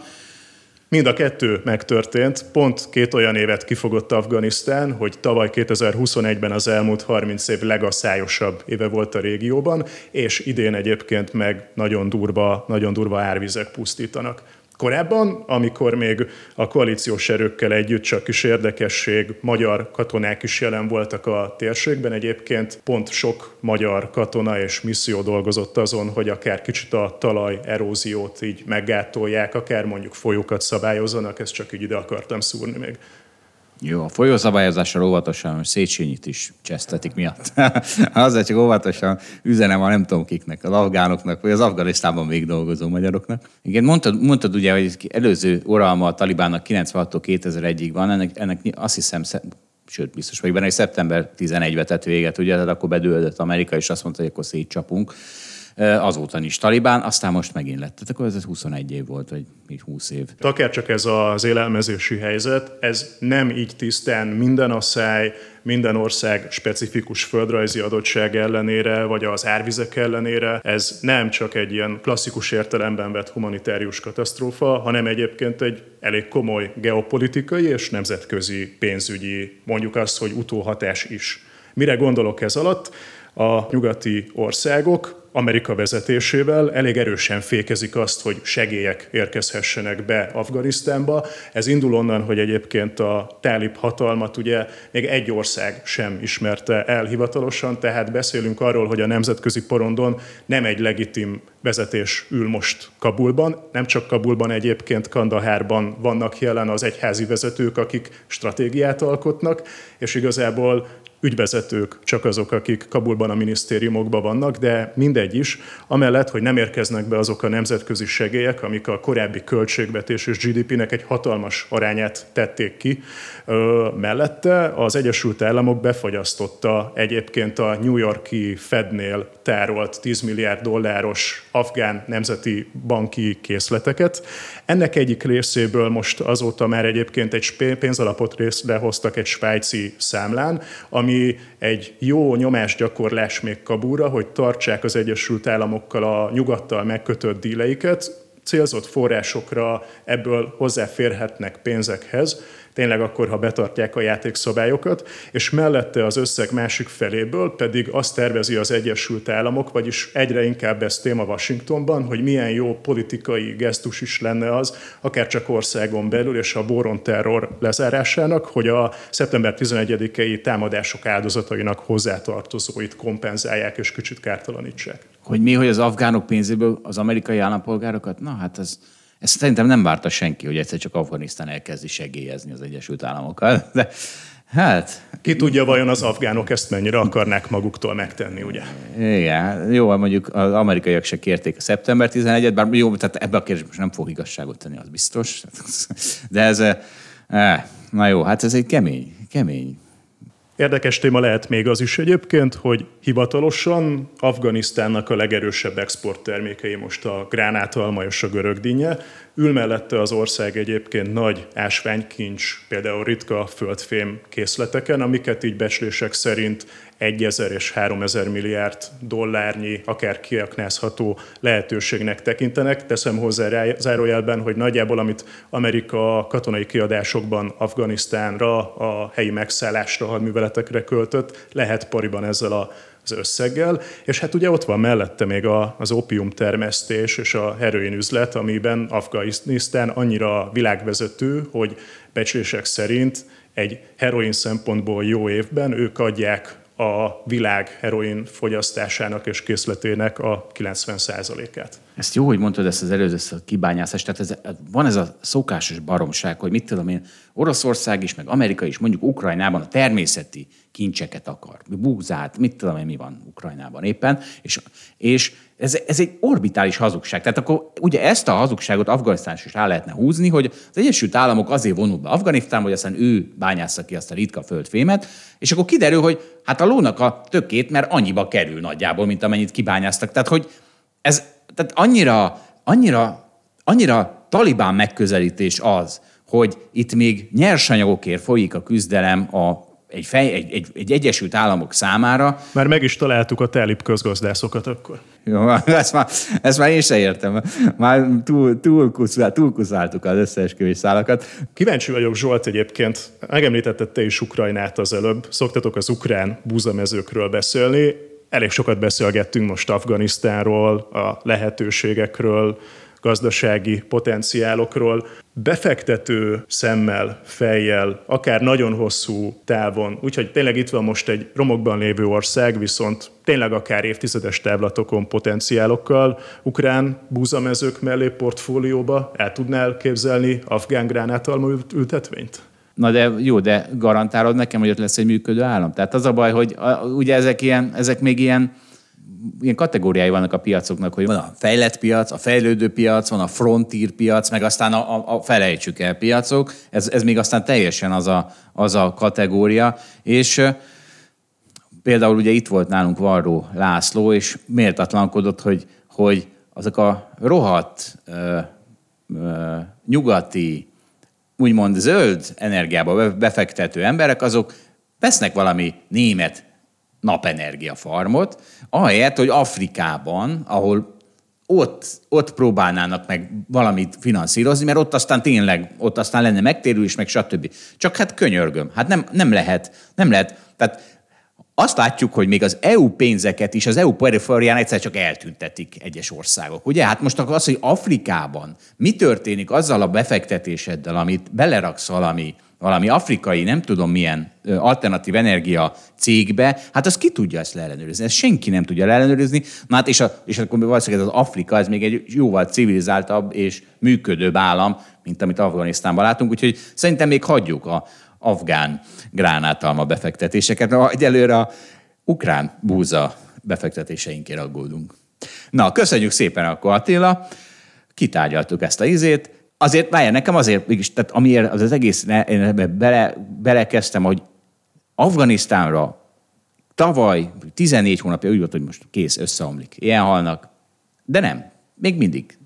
Mind a kettő megtörtént. Pont két olyan évet kifogott Afganisztán, hogy tavaly 2021-ben az elmúlt 30 év legaszályosabb éve volt a régióban, és idén egyébként meg nagyon durva, nagyon durva árvizek pusztítanak. Korábban, amikor még a koalíciós erőkkel együtt csak is érdekesség, magyar katonák is jelen voltak a térségben, egyébként pont sok magyar katona és misszió dolgozott azon, hogy akár kicsit a talaj eróziót így meggátolják, akár mondjuk folyókat szabályozzanak, ezt csak így ide akartam szúrni még. Jó, a folyószabályozással óvatosan, most Széchenyit is csesztetik miatt. Azért csak óvatosan üzenem a nem tudom kiknek, az afgánoknak, vagy az Afganisztánban még dolgozó magyaroknak. Igen, mondtad, mondtad ugye, hogy előző uralma a Talibánnak 96-tól 2001-ig van, ennek, ennek azt hiszem, sőt, biztos vagyok benne, hogy szeptember 11-ben tett véget, ugye, tehát akkor bedőldött Amerika, és azt mondta, hogy akkor szétcsapunk azóta is Talibán, aztán most megint lett. Tehát akkor ez 21 év volt, vagy így 20 év. Akár csak ez az élelmezési helyzet, ez nem így tisztán minden asszály, minden ország specifikus földrajzi adottság ellenére, vagy az árvizek ellenére, ez nem csak egy ilyen klasszikus értelemben vett humanitárius katasztrófa, hanem egyébként egy elég komoly geopolitikai és nemzetközi pénzügyi, mondjuk azt, hogy utóhatás is. Mire gondolok ez alatt? A nyugati országok Amerika vezetésével elég erősen fékezik azt, hogy segélyek érkezhessenek be Afganisztánba. Ez indul onnan, hogy egyébként a tálib hatalmat ugye még egy ország sem ismerte el hivatalosan, tehát beszélünk arról, hogy a nemzetközi porondon nem egy legitim vezetés ül most Kabulban. Nem csak Kabulban, egyébként Kandahárban vannak jelen az egyházi vezetők, akik stratégiát alkotnak, és igazából ügyvezetők csak azok, akik Kabulban a minisztériumokban vannak, de mindegy is, amellett, hogy nem érkeznek be azok a nemzetközi segélyek, amik a korábbi költségvetés és GDP-nek egy hatalmas arányát tették ki, mellette az Egyesült Államok befagyasztotta egyébként a New Yorki Fednél tárolt 10 milliárd dolláros afgán nemzeti banki készleteket. Ennek egyik részéből most azóta már egyébként egy pénzalapot részre hoztak egy svájci számlán, ami egy jó nyomásgyakorlás még Kabúra, hogy tartsák az Egyesült Államokkal a nyugattal megkötött díleiket, célzott forrásokra ebből hozzáférhetnek pénzekhez, tényleg akkor, ha betartják a játékszabályokat, és mellette az összeg másik feléből pedig azt tervezi az Egyesült Államok, vagyis egyre inkább ez téma Washingtonban, hogy milyen jó politikai gesztus is lenne az, akár csak országon belül, és a boron terror lezárásának, hogy a szeptember 11-i támadások áldozatainak hozzátartozóit kompenzálják és kicsit kártalanítsák. Hogy mi, hogy az afgánok pénzéből az amerikai állampolgárokat? Na hát ez ezt szerintem nem várta senki, hogy egyszer csak Afganisztán elkezdi segélyezni az Egyesült Államokkal. De Hát... Ki tudja, vajon az afgánok ezt mennyire akarnák maguktól megtenni, ugye? Igen, jó, mondjuk az amerikaiak se kérték a szeptember 11-et, bár jó, tehát ebbe a kérdésben most nem fog igazságot tenni, az biztos. De ez, eh, na jó, hát ez egy kemény, kemény Érdekes téma lehet még az is egyébként, hogy hivatalosan Afganisztánnak a legerősebb exporttermékei most a gránátalma és a görögdínje. Ül mellette az ország egyébként nagy ásványkincs, például ritka földfém készleteken, amiket így becslések szerint 1000 és 3000 milliárd dollárnyi, akár kiaknázható lehetőségnek tekintenek. Teszem hozzá zárójelben, hogy nagyjából amit Amerika katonai kiadásokban Afganisztánra, a helyi megszállásra, hadműveletekre költött, lehet pariban ezzel a az összeggel, és hát ugye ott van mellette még a, az opium termesztés és a heroin üzlet, amiben Afganisztán annyira világvezető, hogy becslések szerint egy heroin szempontból jó évben ők adják a világ heroin fogyasztásának és készletének a 90%-át. Ezt jó, hogy mondtad ezt az előző kibányászást. Tehát ez, van ez a szokásos baromság, hogy mit tudom én, Oroszország is, meg Amerika is, mondjuk Ukrajnában a természeti kincseket akar. Búzát, mit tudom én, mi van Ukrajnában éppen. És, és ez, ez egy orbitális hazugság. Tehát akkor ugye ezt a hazugságot Afganisztán is rá lehetne húzni, hogy az Egyesült Államok azért vonul be Afganisztánba, hogy aztán ő bányásza ki azt a ritka földfémet, és akkor kiderül, hogy hát a lónak a tökét, mert annyiba kerül nagyjából, mint amennyit kibányáztak. Tehát, hogy ez tehát annyira, annyira, annyira talibán megközelítés az, hogy itt még nyersanyagokért folyik a küzdelem a egy, fej, egy, egy, egy Egyesült Államok számára. Már meg is találtuk a telip közgazdászokat akkor. Jó, ezt már, ezt már én se értem. Már túl, túl, kuszál, túl kuszáltuk az összeesküvés szálakat. Kíváncsi vagyok, Zsolt, egyébként. Megemlítetted te is Ukrajnát az előbb. Szoktatok az ukrán búzamezőkről beszélni. Elég sokat beszélgettünk most Afganisztánról, a lehetőségekről, gazdasági potenciálokról. Befektető szemmel, fejjel, akár nagyon hosszú távon, úgyhogy tényleg itt van most egy romokban lévő ország, viszont tényleg akár évtizedes távlatokon potenciálokkal, ukrán búzamezők mellé portfólióba el tudnál képzelni afgán gránátalma ültetvényt? Na de jó, de garantálod nekem, hogy ott lesz egy működő állam? Tehát az a baj, hogy a, ugye ezek, ilyen, ezek még ilyen, ilyen kategóriái vannak a piacoknak, hogy van a fejlett piac, a fejlődő piac, van a frontier piac, meg aztán a, a, a felejtsük el piacok. Ez, ez még aztán teljesen az a, az a kategória. És például ugye itt volt nálunk Varró László, és méltatlankodott, hogy, hogy azok a rohadt ö, ö, nyugati úgymond zöld energiába befektető emberek, azok vesznek valami német napenergia farmot, ahelyett, hogy Afrikában, ahol ott, ott próbálnának meg valamit finanszírozni, mert ott aztán tényleg, ott aztán lenne megtérülés, meg stb. Csak hát könyörgöm, hát nem, nem lehet, nem lehet. Tehát azt látjuk, hogy még az EU pénzeket is az EU periférián egyszer csak eltüntetik egyes országok. Ugye? Hát most akkor az, hogy Afrikában mi történik azzal a befektetéseddel, amit beleraksz valami, valami afrikai, nem tudom milyen alternatív energia cégbe, hát az ki tudja ezt leellenőrizni? Ezt senki nem tudja leellenőrizni. Na hát és, a, és akkor valószínűleg az Afrika, ez még egy jóval civilizáltabb és működőbb állam, mint amit Afganisztánban látunk, úgyhogy szerintem még hagyjuk a, afgán gránátalma befektetéseket. Na, egyelőre a ukrán búza befektetéseinkért aggódunk. Na, köszönjük szépen akkor Attila, kitárgyaltuk ezt a izét. Azért, várjál, nekem azért, mégis, tehát amiért az, az egész, én ebbe bele, belekezdtem, hogy Afganisztánra tavaly 14 hónapja úgy volt, hogy most kész, összeomlik. Ilyen halnak. De nem. Még mindig.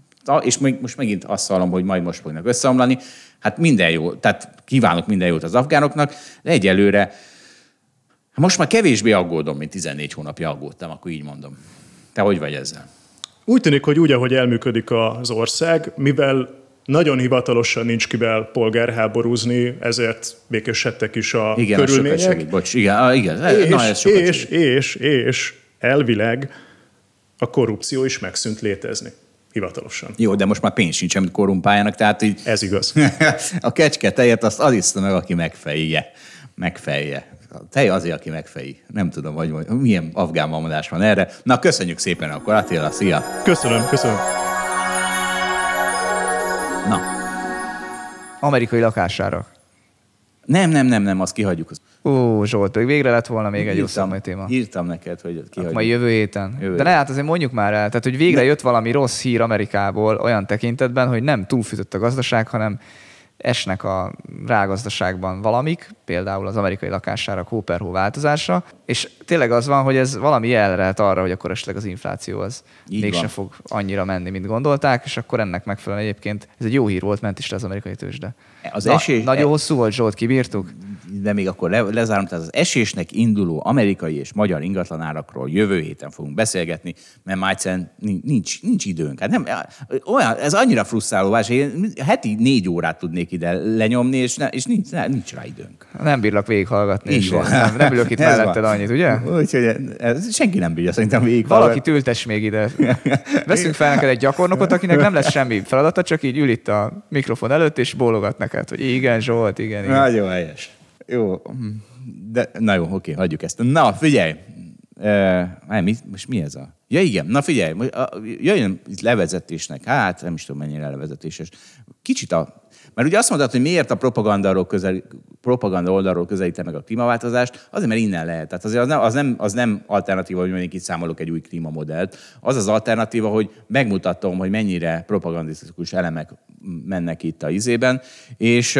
És most megint azt hallom, hogy majd most fognak összeomlani. Hát minden jó, tehát kívánok minden jót az afgánoknak, de egyelőre most már kevésbé aggódom, mint 14 hónapja aggódtam, akkor így mondom. Te hogy vagy ezzel? Úgy tűnik, hogy úgy, ahogy elműködik az ország, mivel nagyon hivatalosan nincs kivel polgárháborúzni, ezért békésedtek is a igen, körülmények. Segít, bocs. Igen, ah, igen. És, Na, ez és, és, és elvileg a korrupció is megszűnt létezni. Hivatalosan. Jó, de most már pénz sincs, amit korrumpáljanak, tehát így... Ez igaz. a kecske tejet azt az iszta meg, aki megfejje. Megfejje. A tej azért, aki megfeji. Nem tudom, hogy milyen afgán van erre. Na, köszönjük szépen akkor, Attila, szia! Köszönöm, köszönöm. Amerikai lakására. Nem, nem, nem, nem, azt kihagyjuk. Ó, Zsolt, végre lett volna még egy jó téma. Írtam neked, hogy kihagyjuk. Majd jövő héten. Jövő. De ne, hát azért mondjuk már el, tehát hogy végre jött valami rossz hír Amerikából olyan tekintetben, hogy nem túlfűtött a gazdaság, hanem esnek a rágazdaságban valamik, például az amerikai lakására Cooperhó változása, és tényleg az van, hogy ez valami jel lehet arra, hogy akkor esetleg az infláció az Így mégsem van. fog annyira menni, mint gondolták, és akkor ennek megfelelően egyébként ez egy jó hír volt, ment is le az amerikai tőzsde. Az Na, esés, nagyon hosszú volt, Zsolt, kibírtuk? De még akkor le, lezárom, tehát az esésnek induló amerikai és magyar ingatlanárakról jövő héten fogunk beszélgetni, mert már egyszerűen nincs, nincs időnk. Hát nem, olyan, ez annyira frusztráló vás, én heti négy órát tudnék ide lenyomni, és, ne, és nincs, ne, nincs rá időnk. Nem bírlak végighallgatni. Így van. Nem, nem ülök itt melletted annyit, ugye? Úgyhogy ez, senki nem bírja szerintem végig. Valaki ültes még ide. Veszünk fel neked egy gyakornokot, akinek nem lesz semmi feladata, csak így ül itt a mikrofon előtt, és bólogat neked, hogy igen, Zsolt, igen. igen. Nagyon helyes. Jó. De, na jó, oké, hagyjuk ezt. Na, figyelj. Uh, mi, most mi ez a... Ja igen, na figyelj, jöjjön itt levezetésnek, hát nem is tudom mennyire levezetéses. Kicsit a mert ugye azt mondtad, hogy miért a propaganda, közel, propaganda oldalról közelíte meg a klímaváltozást, azért, mert innen lehet. Tehát azért az nem, az nem, az nem alternatíva, hogy mondjuk itt számolok egy új klímamodellt. Az az alternatíva, hogy megmutatom, hogy mennyire propagandisztikus elemek mennek itt a izében, és,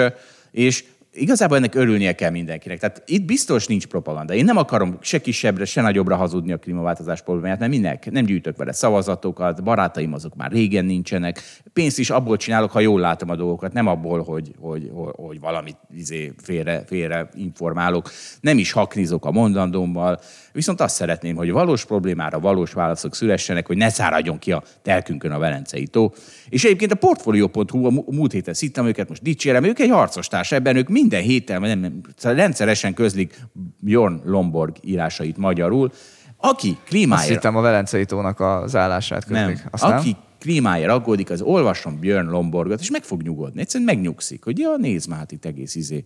és igazából ennek örülnie kell mindenkinek. Tehát itt biztos nincs propaganda. Én nem akarom se kisebbre, se nagyobbra hazudni a klímaváltozás problémáját, mert minek? Nem gyűjtök vele szavazatokat, barátaim azok már régen nincsenek. Pénzt is abból csinálok, ha jól látom a dolgokat, nem abból, hogy, hogy, hogy, hogy valamit izé, félre, félre informálok. Nem is haknizok a mondandómmal. Viszont azt szeretném, hogy valós problémára valós válaszok szülessenek, hogy ne száradjon ki a telkünkön a Velencei tó. És egyébként a Portfolio.hu, a múlt héten szittem őket, most dicsérem, ők egy harcostárs, ebben ők minden héten, nem, nem, szóval rendszeresen közlik Bjorn Lomborg írásait magyarul, aki klímáért... Azt hittem a Velencei tónak az állását közlik. Nem. Azt aki nem? klímáért aggódik, az olvasom Björn Lomborgot, és meg fog nyugodni. Egyszerűen megnyugszik, hogy ja, nézd már, hát itt egész izé.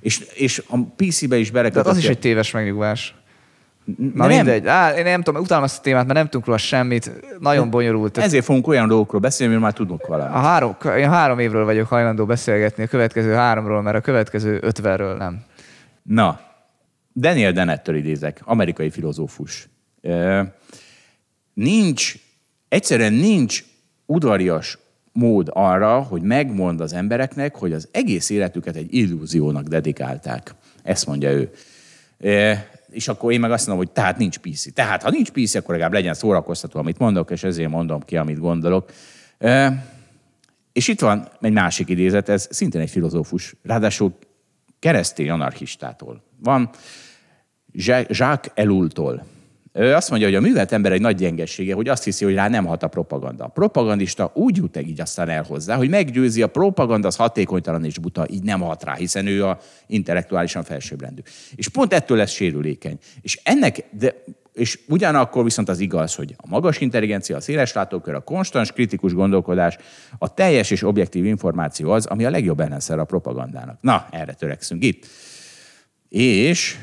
És, és a PC-be is belekötött. Tehát az is egy téves megnyugvás. Na nem. mindegy. Á, én nem tudom, utálom ezt a témát, mert nem tudunk róla semmit. Nagyon bonyolult. Ezért fogunk olyan dolgokról beszélni, mert már tudunk valamit. A három, én három évről vagyok hajlandó beszélgetni, a következő háromról, mert a következő ötvenről nem. Na, Daniel Dennettől idézek, amerikai filozófus. Nincs, egyszerűen nincs udvarias mód arra, hogy megmond az embereknek, hogy az egész életüket egy illúziónak dedikálták. Ezt mondja ő és akkor én meg azt mondom, hogy tehát nincs PC. Tehát ha nincs PC, akkor legalább legyen szórakoztató, amit mondok, és ezért mondom ki, amit gondolok. És itt van egy másik idézet, ez szintén egy filozófus, ráadásul keresztény anarchistától. Van Jacques Ellultól. Ő azt mondja, hogy a művelt ember egy nagy gyengessége, hogy azt hiszi, hogy rá nem hat a propaganda. A propagandista úgy jut így aztán el hozzá, hogy meggyőzi a propaganda, az hatékonytalan és buta, így nem hat rá, hiszen ő a intellektuálisan felsőbbrendű. És pont ettől lesz sérülékeny. És ennek, de és ugyanakkor viszont az igaz, hogy a magas intelligencia, a széles látókör, a konstans kritikus gondolkodás, a teljes és objektív információ az, ami a legjobb ellenszer a propagandának. Na, erre törekszünk itt. És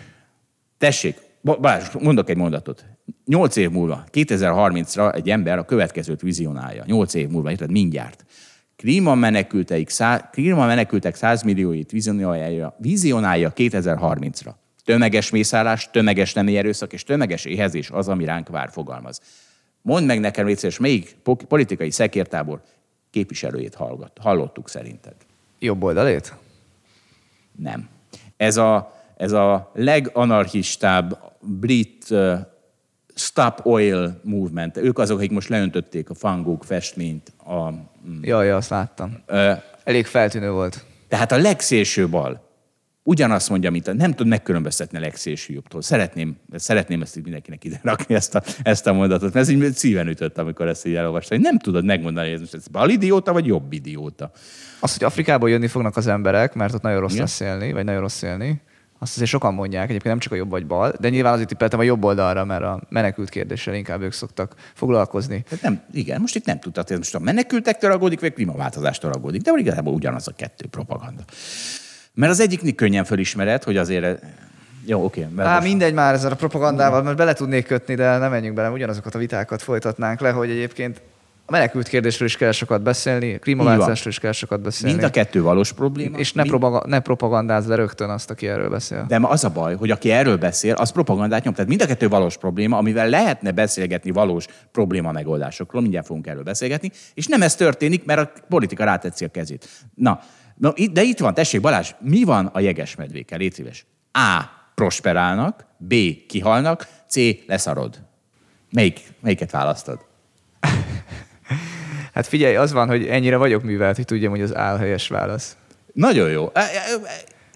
tessék, Balázs, mondok egy mondatot. Nyolc év múlva, 2030-ra egy ember a következőt vizionálja. Nyolc év múlva, érted, mindjárt. klímamenekültek, szá, klímamenekültek 100 millióit vizionálja, vizionálja 2030-ra. Tömeges mészállás, tömeges nemi erőszak és tömeges éhezés az, ami ránk vár, fogalmaz. Mondd meg nekem, légy melyik politikai szekértábor képviselőjét hallgat, hallottuk szerinted? Jobb oldalét? Nem. Ez a, ez a leganarchistább brit Stop Oil Movement. Ők azok, akik most leöntötték a fangók festményt. A, mm. Jaj, azt láttam. Uh, Elég feltűnő volt. Tehát a legszélső bal ugyanazt mondja, mint a, nem tud megkülönböztetni a legszélső jobbtól. Szeretném, szeretném ezt mindenkinek ide rakni, ezt a, ezt a mondatot, mert ez így szíven ütött, amikor ezt így elolvastam. Nem tudod megmondani, hogy ez most ez bal idióta, vagy jobb idióta. Az, hogy Afrikából jönni fognak az emberek, mert ott nagyon rossz lesz élni, vagy nagyon rossz élni, azt azért sokan mondják, egyébként nem csak a jobb vagy bal, de nyilván azért tippeltem a jobb oldalra, mert a menekült kérdéssel inkább ők szoktak foglalkozni. Hát nem, igen, most itt nem tudtad, hogy most a menekültektől aggódik, vagy klímaváltozástól aggódik, de igazából ugyanaz a kettő propaganda. Mert az egyiknek könnyen fölismered, hogy azért jó, oké. Okay, Á, mindegy már ezzel a propagandával, mert bele tudnék kötni, de nem menjünk bele, ugyanazokat a vitákat folytatnánk le, hogy egyébként a menekült kérdésről is kell sokat beszélni, a klímaváltozásról is kell sokat beszélni. Mind a kettő valós probléma. És ne, propaga- ne propagandázz le rögtön azt, aki erről beszél. De az a baj, hogy aki erről beszél, az propagandát nyom. Tehát mind a kettő valós probléma, amivel lehetne beszélgetni valós probléma megoldásokról, mindjárt fogunk erről beszélgetni, és nem ez történik, mert a politika rátetszi a kezét. Na, Na, de itt van, tessék Balázs, mi van a jegesmedvékkel? Légy szíves. A. Prosperálnak, B. Kihalnak, C. Leszarod. Melyik, melyiket választod? Hát figyelj, az van, hogy ennyire vagyok művelt, hogy tudjam, hogy az áll helyes válasz. Nagyon jó.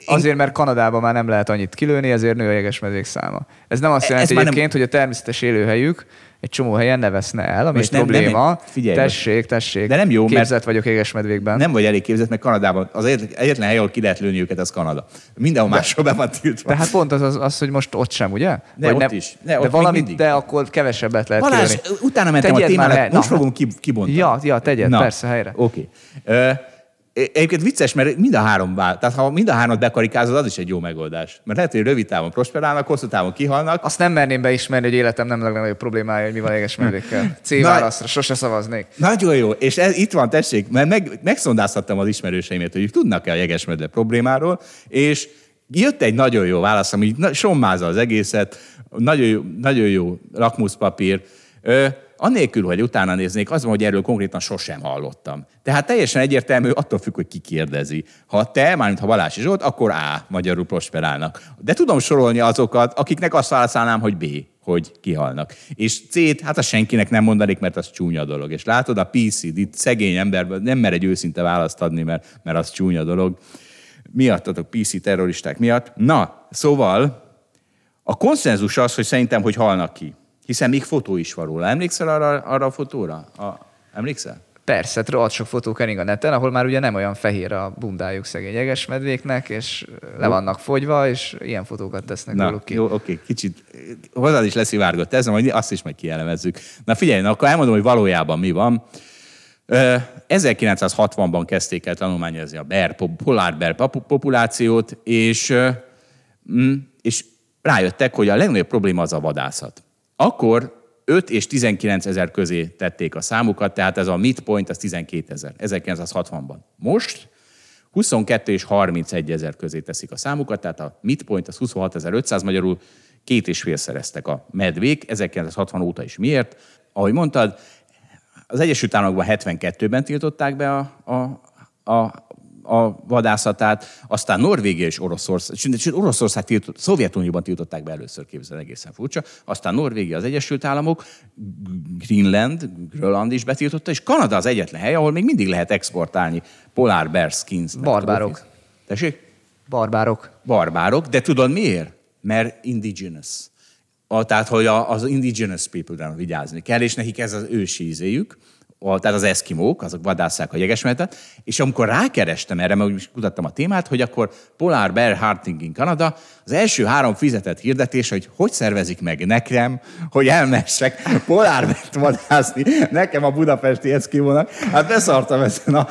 Azért, mert Kanadában már nem lehet annyit kilőni, ezért nő a jegesmedvék száma. Ez nem azt jelenti egyébként, nem... hogy a természetes élőhelyük egy csomó helyen ne veszne el, ami Most egy nem, probléma. Nem, figyelj, tessék, tessék. De nem jó, képzett mert vagyok égesmedvékben. Nem vagy elég képzett, mert Kanadában az egyetlen hely, ahol ki lehet lőni őket, az Kanada. Mindenhol máshol be van tiltva. De hát pont az, az, az, hogy most ott sem, ugye? De ott nem, is. Ne, de valamit, de akkor kevesebbet lehet Balázs, kilőni. utána mentem tegyed a témának, most fogom kibontani. Ja, ja, tegyed, Na. persze, helyre. Oké. Okay. Uh, Egyébként vicces, mert mind a három. Tehát ha mind a hármat bekarikázod, az is egy jó megoldás. Mert lehet, hogy rövid távon prosperálnak, hosszú távon kihalnak. Azt nem merném beismerni, hogy életem nem legnagyobb problémája, hogy mi van éges mellékkel. C válaszra, sose szavaznék. Nagyon jó. És ez, itt van, tessék, mert meg, megszondáztattam az ismerőseimet, hogy tudnak-e a jegesmedve problémáról, és jött egy nagyon jó válasz, ami sommázza az egészet, nagyon jó, nagyon jó lakmuszpapír. Anélkül, hogy utána néznék, az van, hogy erről konkrétan sosem hallottam. Tehát teljesen egyértelmű, attól függ, hogy ki kérdezi. Ha te, mármint ha Balási Zsolt, akkor A, magyarul prosperálnak. De tudom sorolni azokat, akiknek azt válaszolnám, hogy B, hogy kihalnak. És C-t, hát azt senkinek nem mondanék, mert az csúnya dolog. És látod, a PC, itt szegény ember nem mer egy őszinte választ adni, mert, mert az csúnya dolog. Miattatok PC terroristák miatt. Na, szóval a konszenzus az, hogy szerintem, hogy halnak ki. Hiszen még fotó is van róla. Emlékszel arra, arra a fotóra? A, emlékszel? Persze, rohadt sok fotó kering a neten, ahol már ugye nem olyan fehér a bundájuk szegény medvéknek, és le vannak fogyva, és ilyen fotókat tesznek Na, ki. Jó, oké, kicsit hozzád is leszivárgott ez, majd azt is meg kielemezzük. Na figyelj, na, akkor elmondom, hogy valójában mi van. 1960-ban kezdték el tanulmányozni a bear, polar bear populációt, és, mm, és rájöttek, hogy a legnagyobb probléma az a vadászat. Akkor 5 és 19 ezer közé tették a számukat, tehát ez a midpoint az 12 ezer, 1960-ban. Most 22 és 31 ezer közé teszik a számukat, tehát a midpoint az 26.500, magyarul két és fél szereztek a medvék, 1960 óta is. Miért? Ahogy mondtad, az Egyesült Államokban 72-ben tiltották be a, a, a a vadászatát, aztán Norvégia és Oroszország, sőt Oroszország tiltott, Szovjetunióban tiltották be először, képzel egészen furcsa, aztán Norvégia, az Egyesült Államok, Greenland, Grönland is betiltotta, és Kanada az egyetlen hely, ahol még mindig lehet exportálni polar bear skins. Barbárok. Tessék? Barbárok. Barbárok, de tudod miért? Mert indigenous. A, tehát, hogy az indigenous people-re vigyázni kell, és nekik ez az ősi ízéjük a, tehát az eszkimók, azok vadásszák a jegesmetet, és amikor rákerestem erre, mert úgy kutattam a témát, hogy akkor Polar Bear Hunting in Canada, az első három fizetett hirdetés, hogy hogy szervezik meg nekem, hogy elmessek polárbet vadászni nekem a budapesti eszkimónak. Hát beszartam ezen a...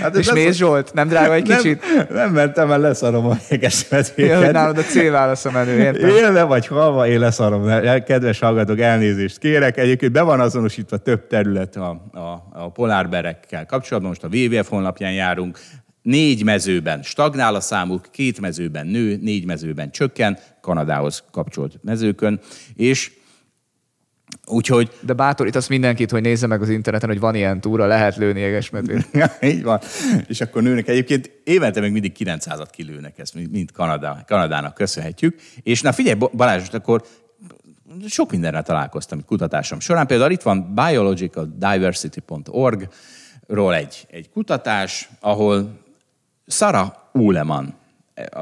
Hát és Mész Zsolt, nem drága egy kicsit? Nem, nem mentem el, leszarom a jeges medvéket. Ja, nálad a C-válasz a menő, értem. Élve vagy halva, én leszarom. Kedves hallgatók, elnézést kérek. Egyébként be van azonosítva több terület a, a, a polárberekkel kapcsolatban. Most a WWF honlapján járunk. Négy mezőben stagnál a számuk, két mezőben nő, négy mezőben csökken, Kanadához kapcsolt mezőkön, és Úgyhogy... De bátorítasz mindenkit, hogy nézze meg az interneten, hogy van ilyen túra, lehet lőni jegesmedvét. Így van. És akkor nőnek egyébként évente még mindig 900-at kilőnek, ezt mind Kanadá, Kanadának köszönhetjük. És na figyelj Balázs, akkor sok mindenre találkoztam kutatásom során. Például itt van biologicaldiversity.org-ról egy, egy kutatás, ahol Sara Uleman,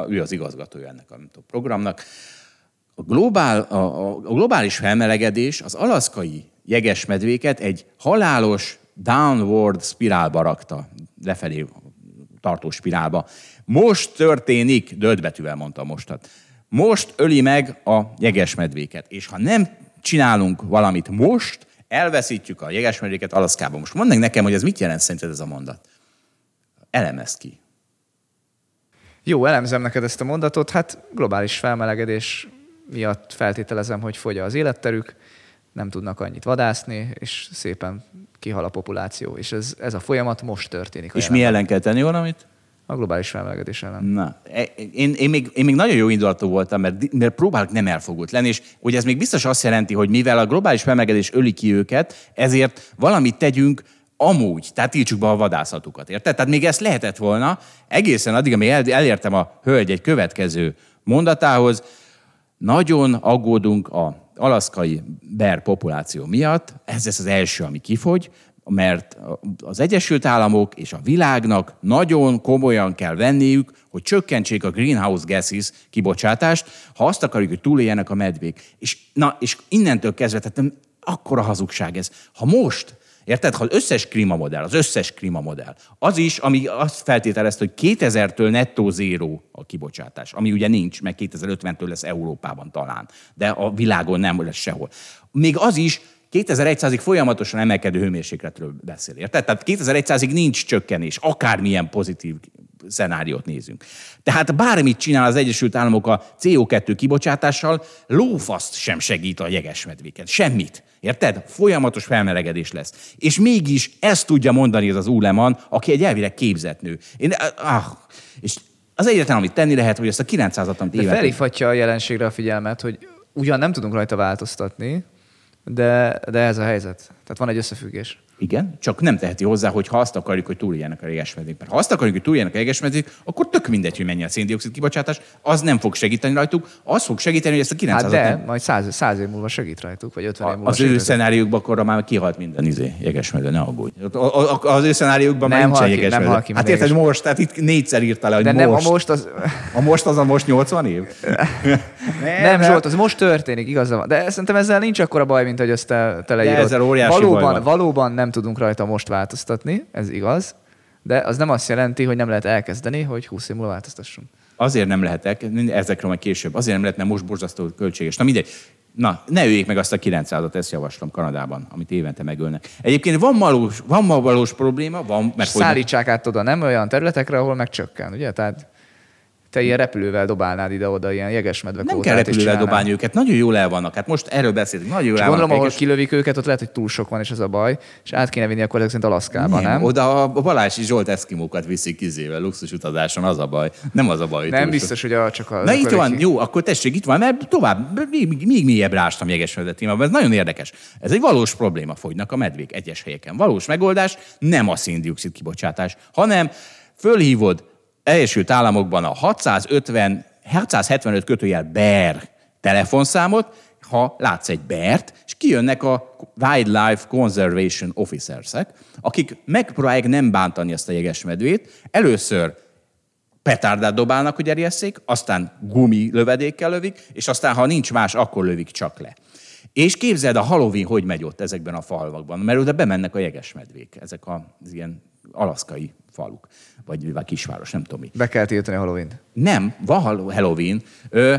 ő az igazgatója ennek a programnak, a, globál, a, a globális felmelegedés az alaszkai jegesmedvéket egy halálos downward spirálba rakta, lefelé tartó spirálba. Most történik, dödbetűvel mondta mostat, most öli meg a jegesmedvéket, és ha nem csinálunk valamit most, elveszítjük a jegesmedvéket Alaszkába. Most mondd nekem, hogy ez mit jelent szerinted ez a mondat? Elemezd ki. Jó, elemzem neked ezt a mondatot. Hát globális felmelegedés miatt feltételezem, hogy fogy az életterük, nem tudnak annyit vadászni, és szépen kihal a populáció. És ez, ez a folyamat most történik. És mi ellen kell tenni valamit? A globális felmelegedés ellen. Na, e, én, én, még, én még nagyon jó indulatú voltam, mert, mert próbálok nem elfogult lenni, és hogy ez még biztos azt jelenti, hogy mivel a globális felmelegedés öli ki őket, ezért valamit tegyünk amúgy, tehát tiltsuk be a vadászatukat, érted? Tehát még ezt lehetett volna, egészen addig, amíg elértem a hölgy egy következő mondatához, nagyon aggódunk a alaszkai ber populáció miatt, ez lesz az első, ami kifogy, mert az Egyesült Államok és a világnak nagyon komolyan kell venniük, hogy csökkentsék a greenhouse gases kibocsátást, ha azt akarjuk, hogy túléljenek a medvék. És, na, és innentől kezdve, tehát akkora hazugság ez. Ha most Érted? Ha az összes klímamodell, az összes klímamodell, az is, ami azt feltételezte, hogy 2000-től nettó zéró a kibocsátás, ami ugye nincs, meg 2050-től lesz Európában talán, de a világon nem lesz sehol. Még az is 2100-ig folyamatosan emelkedő hőmérsékletről beszél. Érted? Tehát 2100-ig nincs csökkenés, akármilyen pozitív szenáriót nézünk. Tehát bármit csinál az Egyesült Államok a CO2 kibocsátással, lófaszt sem segít a jegesmedvéken. Semmit. Érted? Folyamatos felmelegedés lesz. És mégis ezt tudja mondani ez az Uleman, aki egy elvileg képzett nő. Én, ah, és az egyetlen, amit tenni lehet, hogy ezt a 900-at, amit De felhívhatja a jelenségre a figyelmet, hogy ugyan nem tudunk rajta változtatni, de, de ez a helyzet. Tehát van egy összefüggés. Igen, csak nem teheti hozzá, hogy ha azt akarjuk, hogy túléljenek a régesmedvék. Mert ha azt akarjuk, hogy túléljenek a régesmedvék, akkor tök mindegy, hogy mennyi a széndiokszid kibocsátás, az nem fog segíteni rajtuk, az fog segíteni, hogy ezt a 900 hát de, nem... majd 100, 100 év múlva segít rajtuk, vagy 50 év múlva Az ő szenáriókban akkor már kihalt minden izé, jegesmedve, ne aggódj. Az ő szenáriókban már nincsen jegesmedve. Nem ki, hát érted, most, tehát itt négyszer írta le, hogy de most. nem, a most az... A most az a most 80 év? nem, nem, Zsolt, az most történik, igaza van. De szerintem ezzel nincs akkora baj, mint hogy ezt te, te leírod. ezzel óriási valóban, baj van. valóban nem tudunk rajta most változtatni, ez igaz, de az nem azt jelenti, hogy nem lehet elkezdeni, hogy 20 év múlva változtassunk. Azért nem lehet, ezekről majd később, azért nem lehet, mert most borzasztó költséges. Na mindegy, Na, ne öljék meg azt a 900-at, ezt javaslom Kanadában, amit évente megölnek. Egyébként van valós, van ma valós probléma, van, mert Szállítsák át oda, nem olyan területekre, ahol meg csökken, ugye? Tehát te ilyen repülővel dobálnád ide-oda, ilyen jegesmedve Nem kell repülővel dobálni őket, nagyon jól el vannak. Hát most erről beszélünk, nagyon jól el gondolom, ahol kilövik őket, ott lehet, hogy túl sok van, és ez a baj, és át kéne vinni akkor ezek szerint Alaszkába, nem? nem? Oda a Balási Zsolt eszkimókat viszik kizével, luxus utazáson, az a baj. Nem az a baj. Nem biztos, hogy a, csak a... Na itt van, jó, akkor tessék, itt van, mert tovább, még, még mélyebb rástam jegesmedve témában, ez nagyon érdekes. Ez egy valós probléma, fogynak a medvék egyes helyeken. Valós megoldás nem a széndiokszid kibocsátás, hanem fölhívod Egyesült Államokban a 650, 675 kötőjel BER telefonszámot, ha látsz egy bert, és kijönnek a Wildlife Conservation officers akik megpróbálják nem bántani ezt a jegesmedvét. Először petárdát dobálnak, hogy erjesszék, aztán gumi lövedékkel lövik, és aztán, ha nincs más, akkor lövik csak le. És képzeld, a Halloween hogy megy ott ezekben a falvakban, mert oda bemennek a jegesmedvék, ezek az ilyen alaszkai faluk, vagy, kisváros, nem tudom mi. Be kell tiltani a halloween Nem, van Halloween. Ö,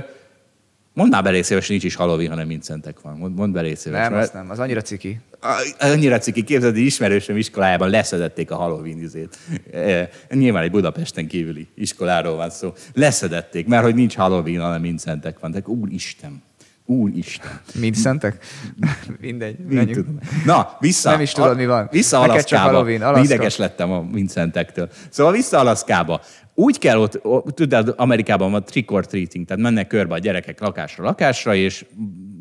mondd már belé szíves, nincs is Halloween, hanem Vincentek van. Mond, mondd belé szíves. Nem, mert- azt nem, az annyira ciki. Annyira ciki képzeld, hogy ismerősöm iskolájában leszedették a Halloween izét. E, Nyilván egy Budapesten kívüli iskoláról van szó. Leszedették, mert hogy nincs Halloween, hanem Vincentek van. De úristen, úristen. Mind szentek? Mindegy, Mind tudom. Na, vissza. Nem is tudod, mi van. Vissza Alaszkába. Ideges lettem a Vincentektől. Szóval vissza Alaszkába. Úgy kell ott, tudod, Amerikában van trick or treating, tehát mennek körbe a gyerekek lakásra lakásra, és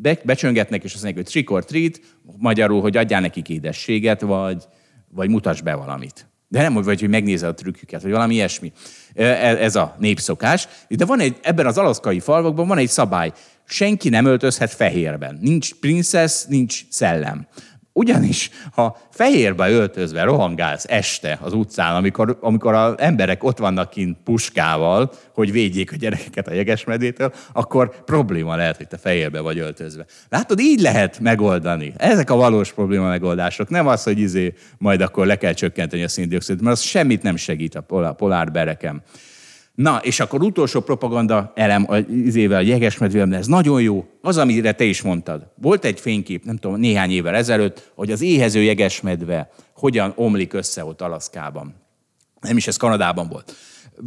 be, becsöngetnek, és azt mondják, hogy trick or treat, magyarul, hogy adjál nekik édességet, vagy, vagy mutass be valamit. De nem, vagy hogy megnézze a trükküket, vagy valami ilyesmi. E- Ez a népszokás. De van egy, ebben az alaszkai falvakban van egy szabály. Senki nem öltözhet fehérben. Nincs princesz, nincs szellem. Ugyanis, ha fehérbe öltözve rohangálsz este az utcán, amikor, amikor az emberek ott vannak kint puskával, hogy védjék a gyerekeket a jegesmedétől, akkor probléma lehet, hogy te fehérbe vagy öltözve. Látod, így lehet megoldani. Ezek a valós probléma megoldások. Nem az, hogy izé, majd akkor le kell csökkenteni a széndiokszidot, mert az semmit nem segít a polár, polárbereken. Na, és akkor utolsó propaganda elem az izével, a jegesmedvével, ez nagyon jó. Az, amire te is mondtad. Volt egy fénykép, nem tudom, néhány évvel ezelőtt, hogy az éhező jegesmedve hogyan omlik össze ott Alaszkában. Nem is ez Kanadában volt.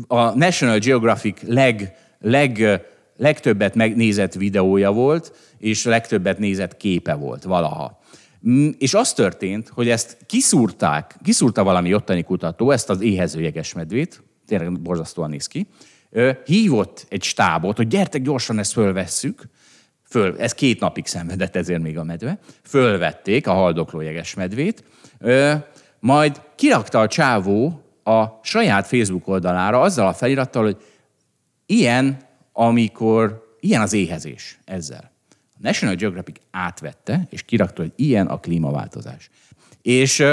A National Geographic leg, leg, legtöbbet megnézett videója volt, és legtöbbet nézett képe volt valaha. Mm, És az történt, hogy ezt kiszúrták, kiszúrta valami ottani kutató, ezt az éhező jegesmedvét, tényleg borzasztóan néz ki, hívott egy stábot, hogy gyertek gyorsan, ezt fölvesszük, Föl, ez két napig szenvedett, ezért még a medve. Fölvették a haldokló jegesmedvét, ö, majd kirakta a csávó a saját Facebook oldalára azzal a felirattal, hogy ilyen, amikor, ilyen az éhezés ezzel. National Geographic átvette, és kirakta, hogy ilyen a klímaváltozás. És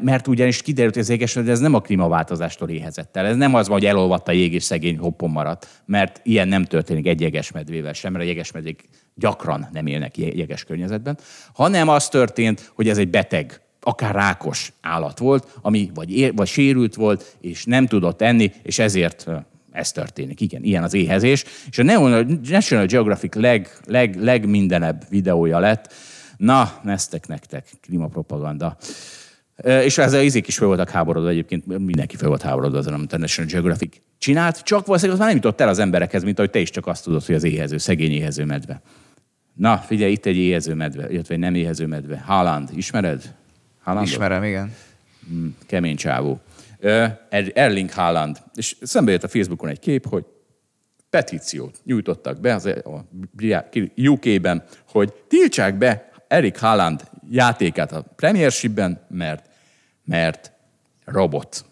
mert, ugyanis kiderült, hogy az égesmedve ez nem a klímaváltozástól éhezett el. Ez nem az hogy elolvadt a jég és szegény hoppon maradt, mert ilyen nem történik egy jegesmedvével sem, mert a jegesmedvék gyakran nem élnek je- jeges környezetben, hanem az történt, hogy ez egy beteg, akár rákos állat volt, ami vagy, ér, vagy sérült volt, és nem tudott enni, és ezért ez történik. Igen, ilyen az éhezés. És a National Geographic leg, leg, legmindenebb videója lett. Na, neztek nektek, klímapropaganda. És ezzel izék is fel voltak háborodva egyébként, mindenki fel volt háborodva azon, amit a National Geographic csinált, csak valószínűleg az már nem jutott el az emberekhez, mint ahogy te is csak azt tudod, hogy az éhező, szegény éhező medve. Na, figyelj, itt egy éhező medve, illetve egy nem éhező medve. Haaland, ismered? Haalandot? Ismerem, igen. kemény csávó. Er- Erling Haaland. És szembe jött a Facebookon egy kép, hogy petíciót nyújtottak be az a UK-ben, hogy tiltsák be Erik Haaland játékát a Premiershipben, mert, mert robot.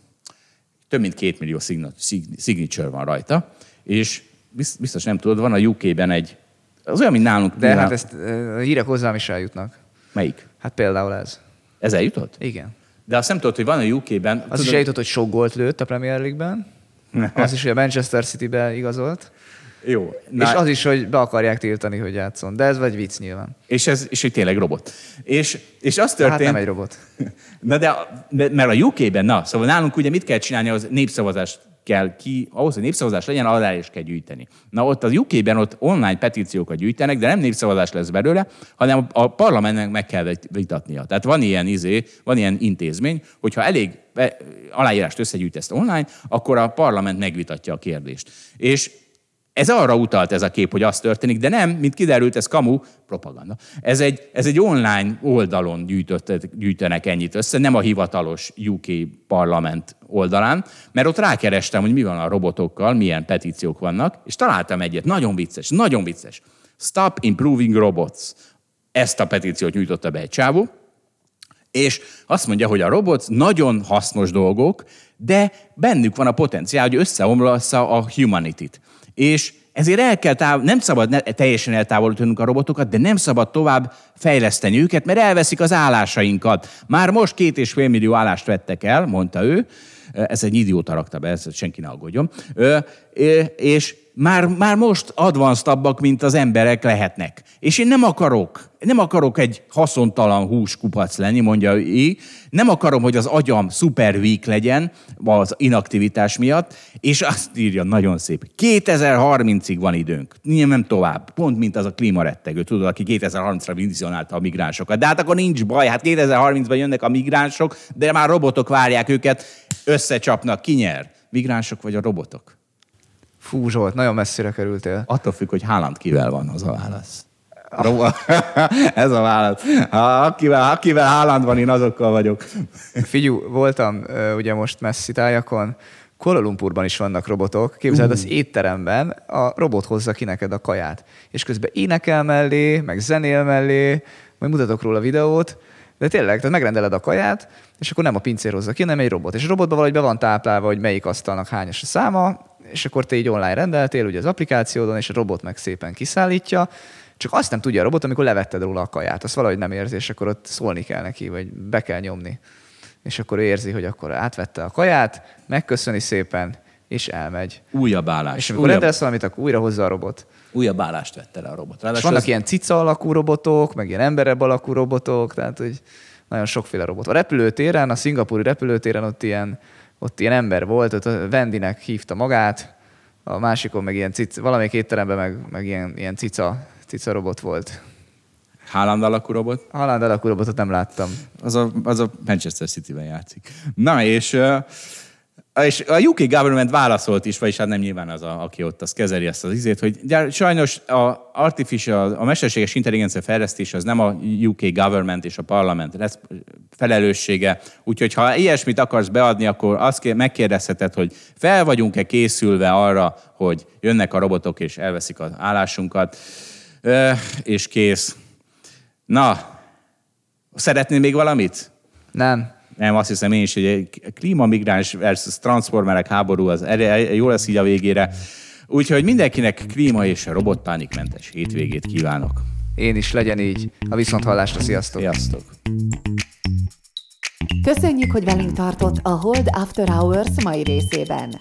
Több mint két millió signa- sig- signature van rajta, és biz- biztos nem tudod, van a UK-ben egy, az olyan, mint nálunk. De nyilván- hát ezt a hírek hozzám is eljutnak. Melyik? Hát például ez. Ez eljutott? Igen. De azt nem tudod, hogy van a UK-ben... Az is eljutott, hogy sok gólt lőtt a Premier League-ben. Az is, hogy a Manchester City-be igazolt. Jó. Na, és az is, hogy be akarják tiltani, hogy játszon. De ez vagy vicc nyilván. És, ez, és hogy tényleg robot. És, és az De hát történt... nem egy robot. Na de, de, mert a UK-ben, na, szóval nálunk ugye mit kell csinálni, az népszavazást kell ki, ahhoz, hogy népszavazás legyen, aláírás kell gyűjteni. Na ott az UK-ben ott online petíciókat gyűjtenek, de nem népszavazás lesz belőle, hanem a parlamentnek meg kell vitatnia. Tehát van ilyen izé, van ilyen intézmény, hogyha elég aláírást összegyűjtesz online, akkor a parlament megvitatja a kérdést. És ez arra utalt ez a kép, hogy az történik, de nem, mint kiderült, ez kamu, propaganda. Ez egy, ez egy online oldalon gyűjtött, gyűjtenek ennyit össze, nem a hivatalos UK parlament oldalán, mert ott rákerestem, hogy mi van a robotokkal, milyen petíciók vannak, és találtam egyet, nagyon vicces, nagyon vicces. Stop Improving Robots. Ezt a petíciót nyújtotta be egy csávó, és azt mondja, hogy a robot nagyon hasznos dolgok, de bennük van a potenciál, hogy összeomlassza a humanity-t. És ezért el kell táv- nem szabad ne- teljesen eltávolítanunk a robotokat, de nem szabad tovább fejleszteni őket, mert elveszik az állásainkat. Már most két és fél millió állást vettek el, mondta ő. Ez egy idióta rakta be, ezt senki ne aggódjon. És már, már most advanced mint az emberek lehetnek. És én nem akarok, nem akarok egy haszontalan húskupac lenni, mondja ő, nem akarom, hogy az agyam szuper weak legyen az inaktivitás miatt, és azt írja nagyon szép. 2030-ig van időnk, nem tovább. Pont, mint az a klímarettegő, tudod, aki 2030-ra vizionálta a migránsokat. De hát akkor nincs baj, hát 2030-ban jönnek a migránsok, de már robotok várják őket, összecsapnak, ki nyer? Migránsok vagy a robotok? Fú, Zsolt, nagyon messzire kerültél. Attól függ, hogy Haaland kivel van az a válasz. Ez a válasz. Akivel, akivel Haaland van, én azokkal vagyok. Figyú, voltam ugye most messzi tájakon, Kuala Lumpurban is vannak robotok. Képzeld, az étteremben a robot hozza ki neked a kaját. És közben énekel mellé, meg zenél mellé, majd mutatok róla videót, de tényleg, tehát megrendeled a kaját, és akkor nem a pincér hozza ki, hanem egy robot. És a robotban valahogy be van táplálva, hogy melyik asztalnak hányas a száma, és akkor te így online rendeltél ugye az applikációdon, és a robot meg szépen kiszállítja, csak azt nem tudja a robot, amikor levetted róla a kaját. Azt valahogy nem érzi, és akkor ott szólni kell neki, vagy be kell nyomni. És akkor ő érzi, hogy akkor átvette a kaját, megköszöni szépen, és elmegy. Újabb állás. És amikor újabb... rendelsz valamit, akkor újra hozza a robot. Újabb állást vette le a robot. és vannak az... ilyen cica alakú robotok, meg ilyen emberebb alakú robotok, tehát hogy nagyon sokféle robot. A repülőtéren, a szingapúri repülőtéren ott ilyen, ott ilyen ember volt, ott a Vendinek hívta magát, a másikon meg ilyen cica, valamelyik étteremben meg, meg ilyen, ilyen cica, cica robot volt. Haaland alakú robot? Haaland alakú robotot nem láttam. Az a, az a Manchester City-ben játszik. Na, és uh, és a UK government válaszolt is, vagyis hát nem nyilván az, a, aki ott az kezeli ezt az izét, hogy de sajnos a artificial, a mesterséges intelligencia fejlesztés az nem a UK government és a parlament lesz felelőssége. Úgyhogy ha ilyesmit akarsz beadni, akkor azt megkérdezheted, hogy fel vagyunk-e készülve arra, hogy jönnek a robotok és elveszik az állásunkat, és kész. Na, szeretnél még valamit? Nem. Nem, azt hiszem én is, hogy egy klímamigráns versus transformerek háború, az jó lesz így a végére. Úgyhogy mindenkinek klíma és robotpánikmentes hétvégét kívánok. Én is legyen így. A viszonthallásra, sziasztok! Sziasztok! Köszönjük, hogy velünk tartott a Hold After Hours mai részében.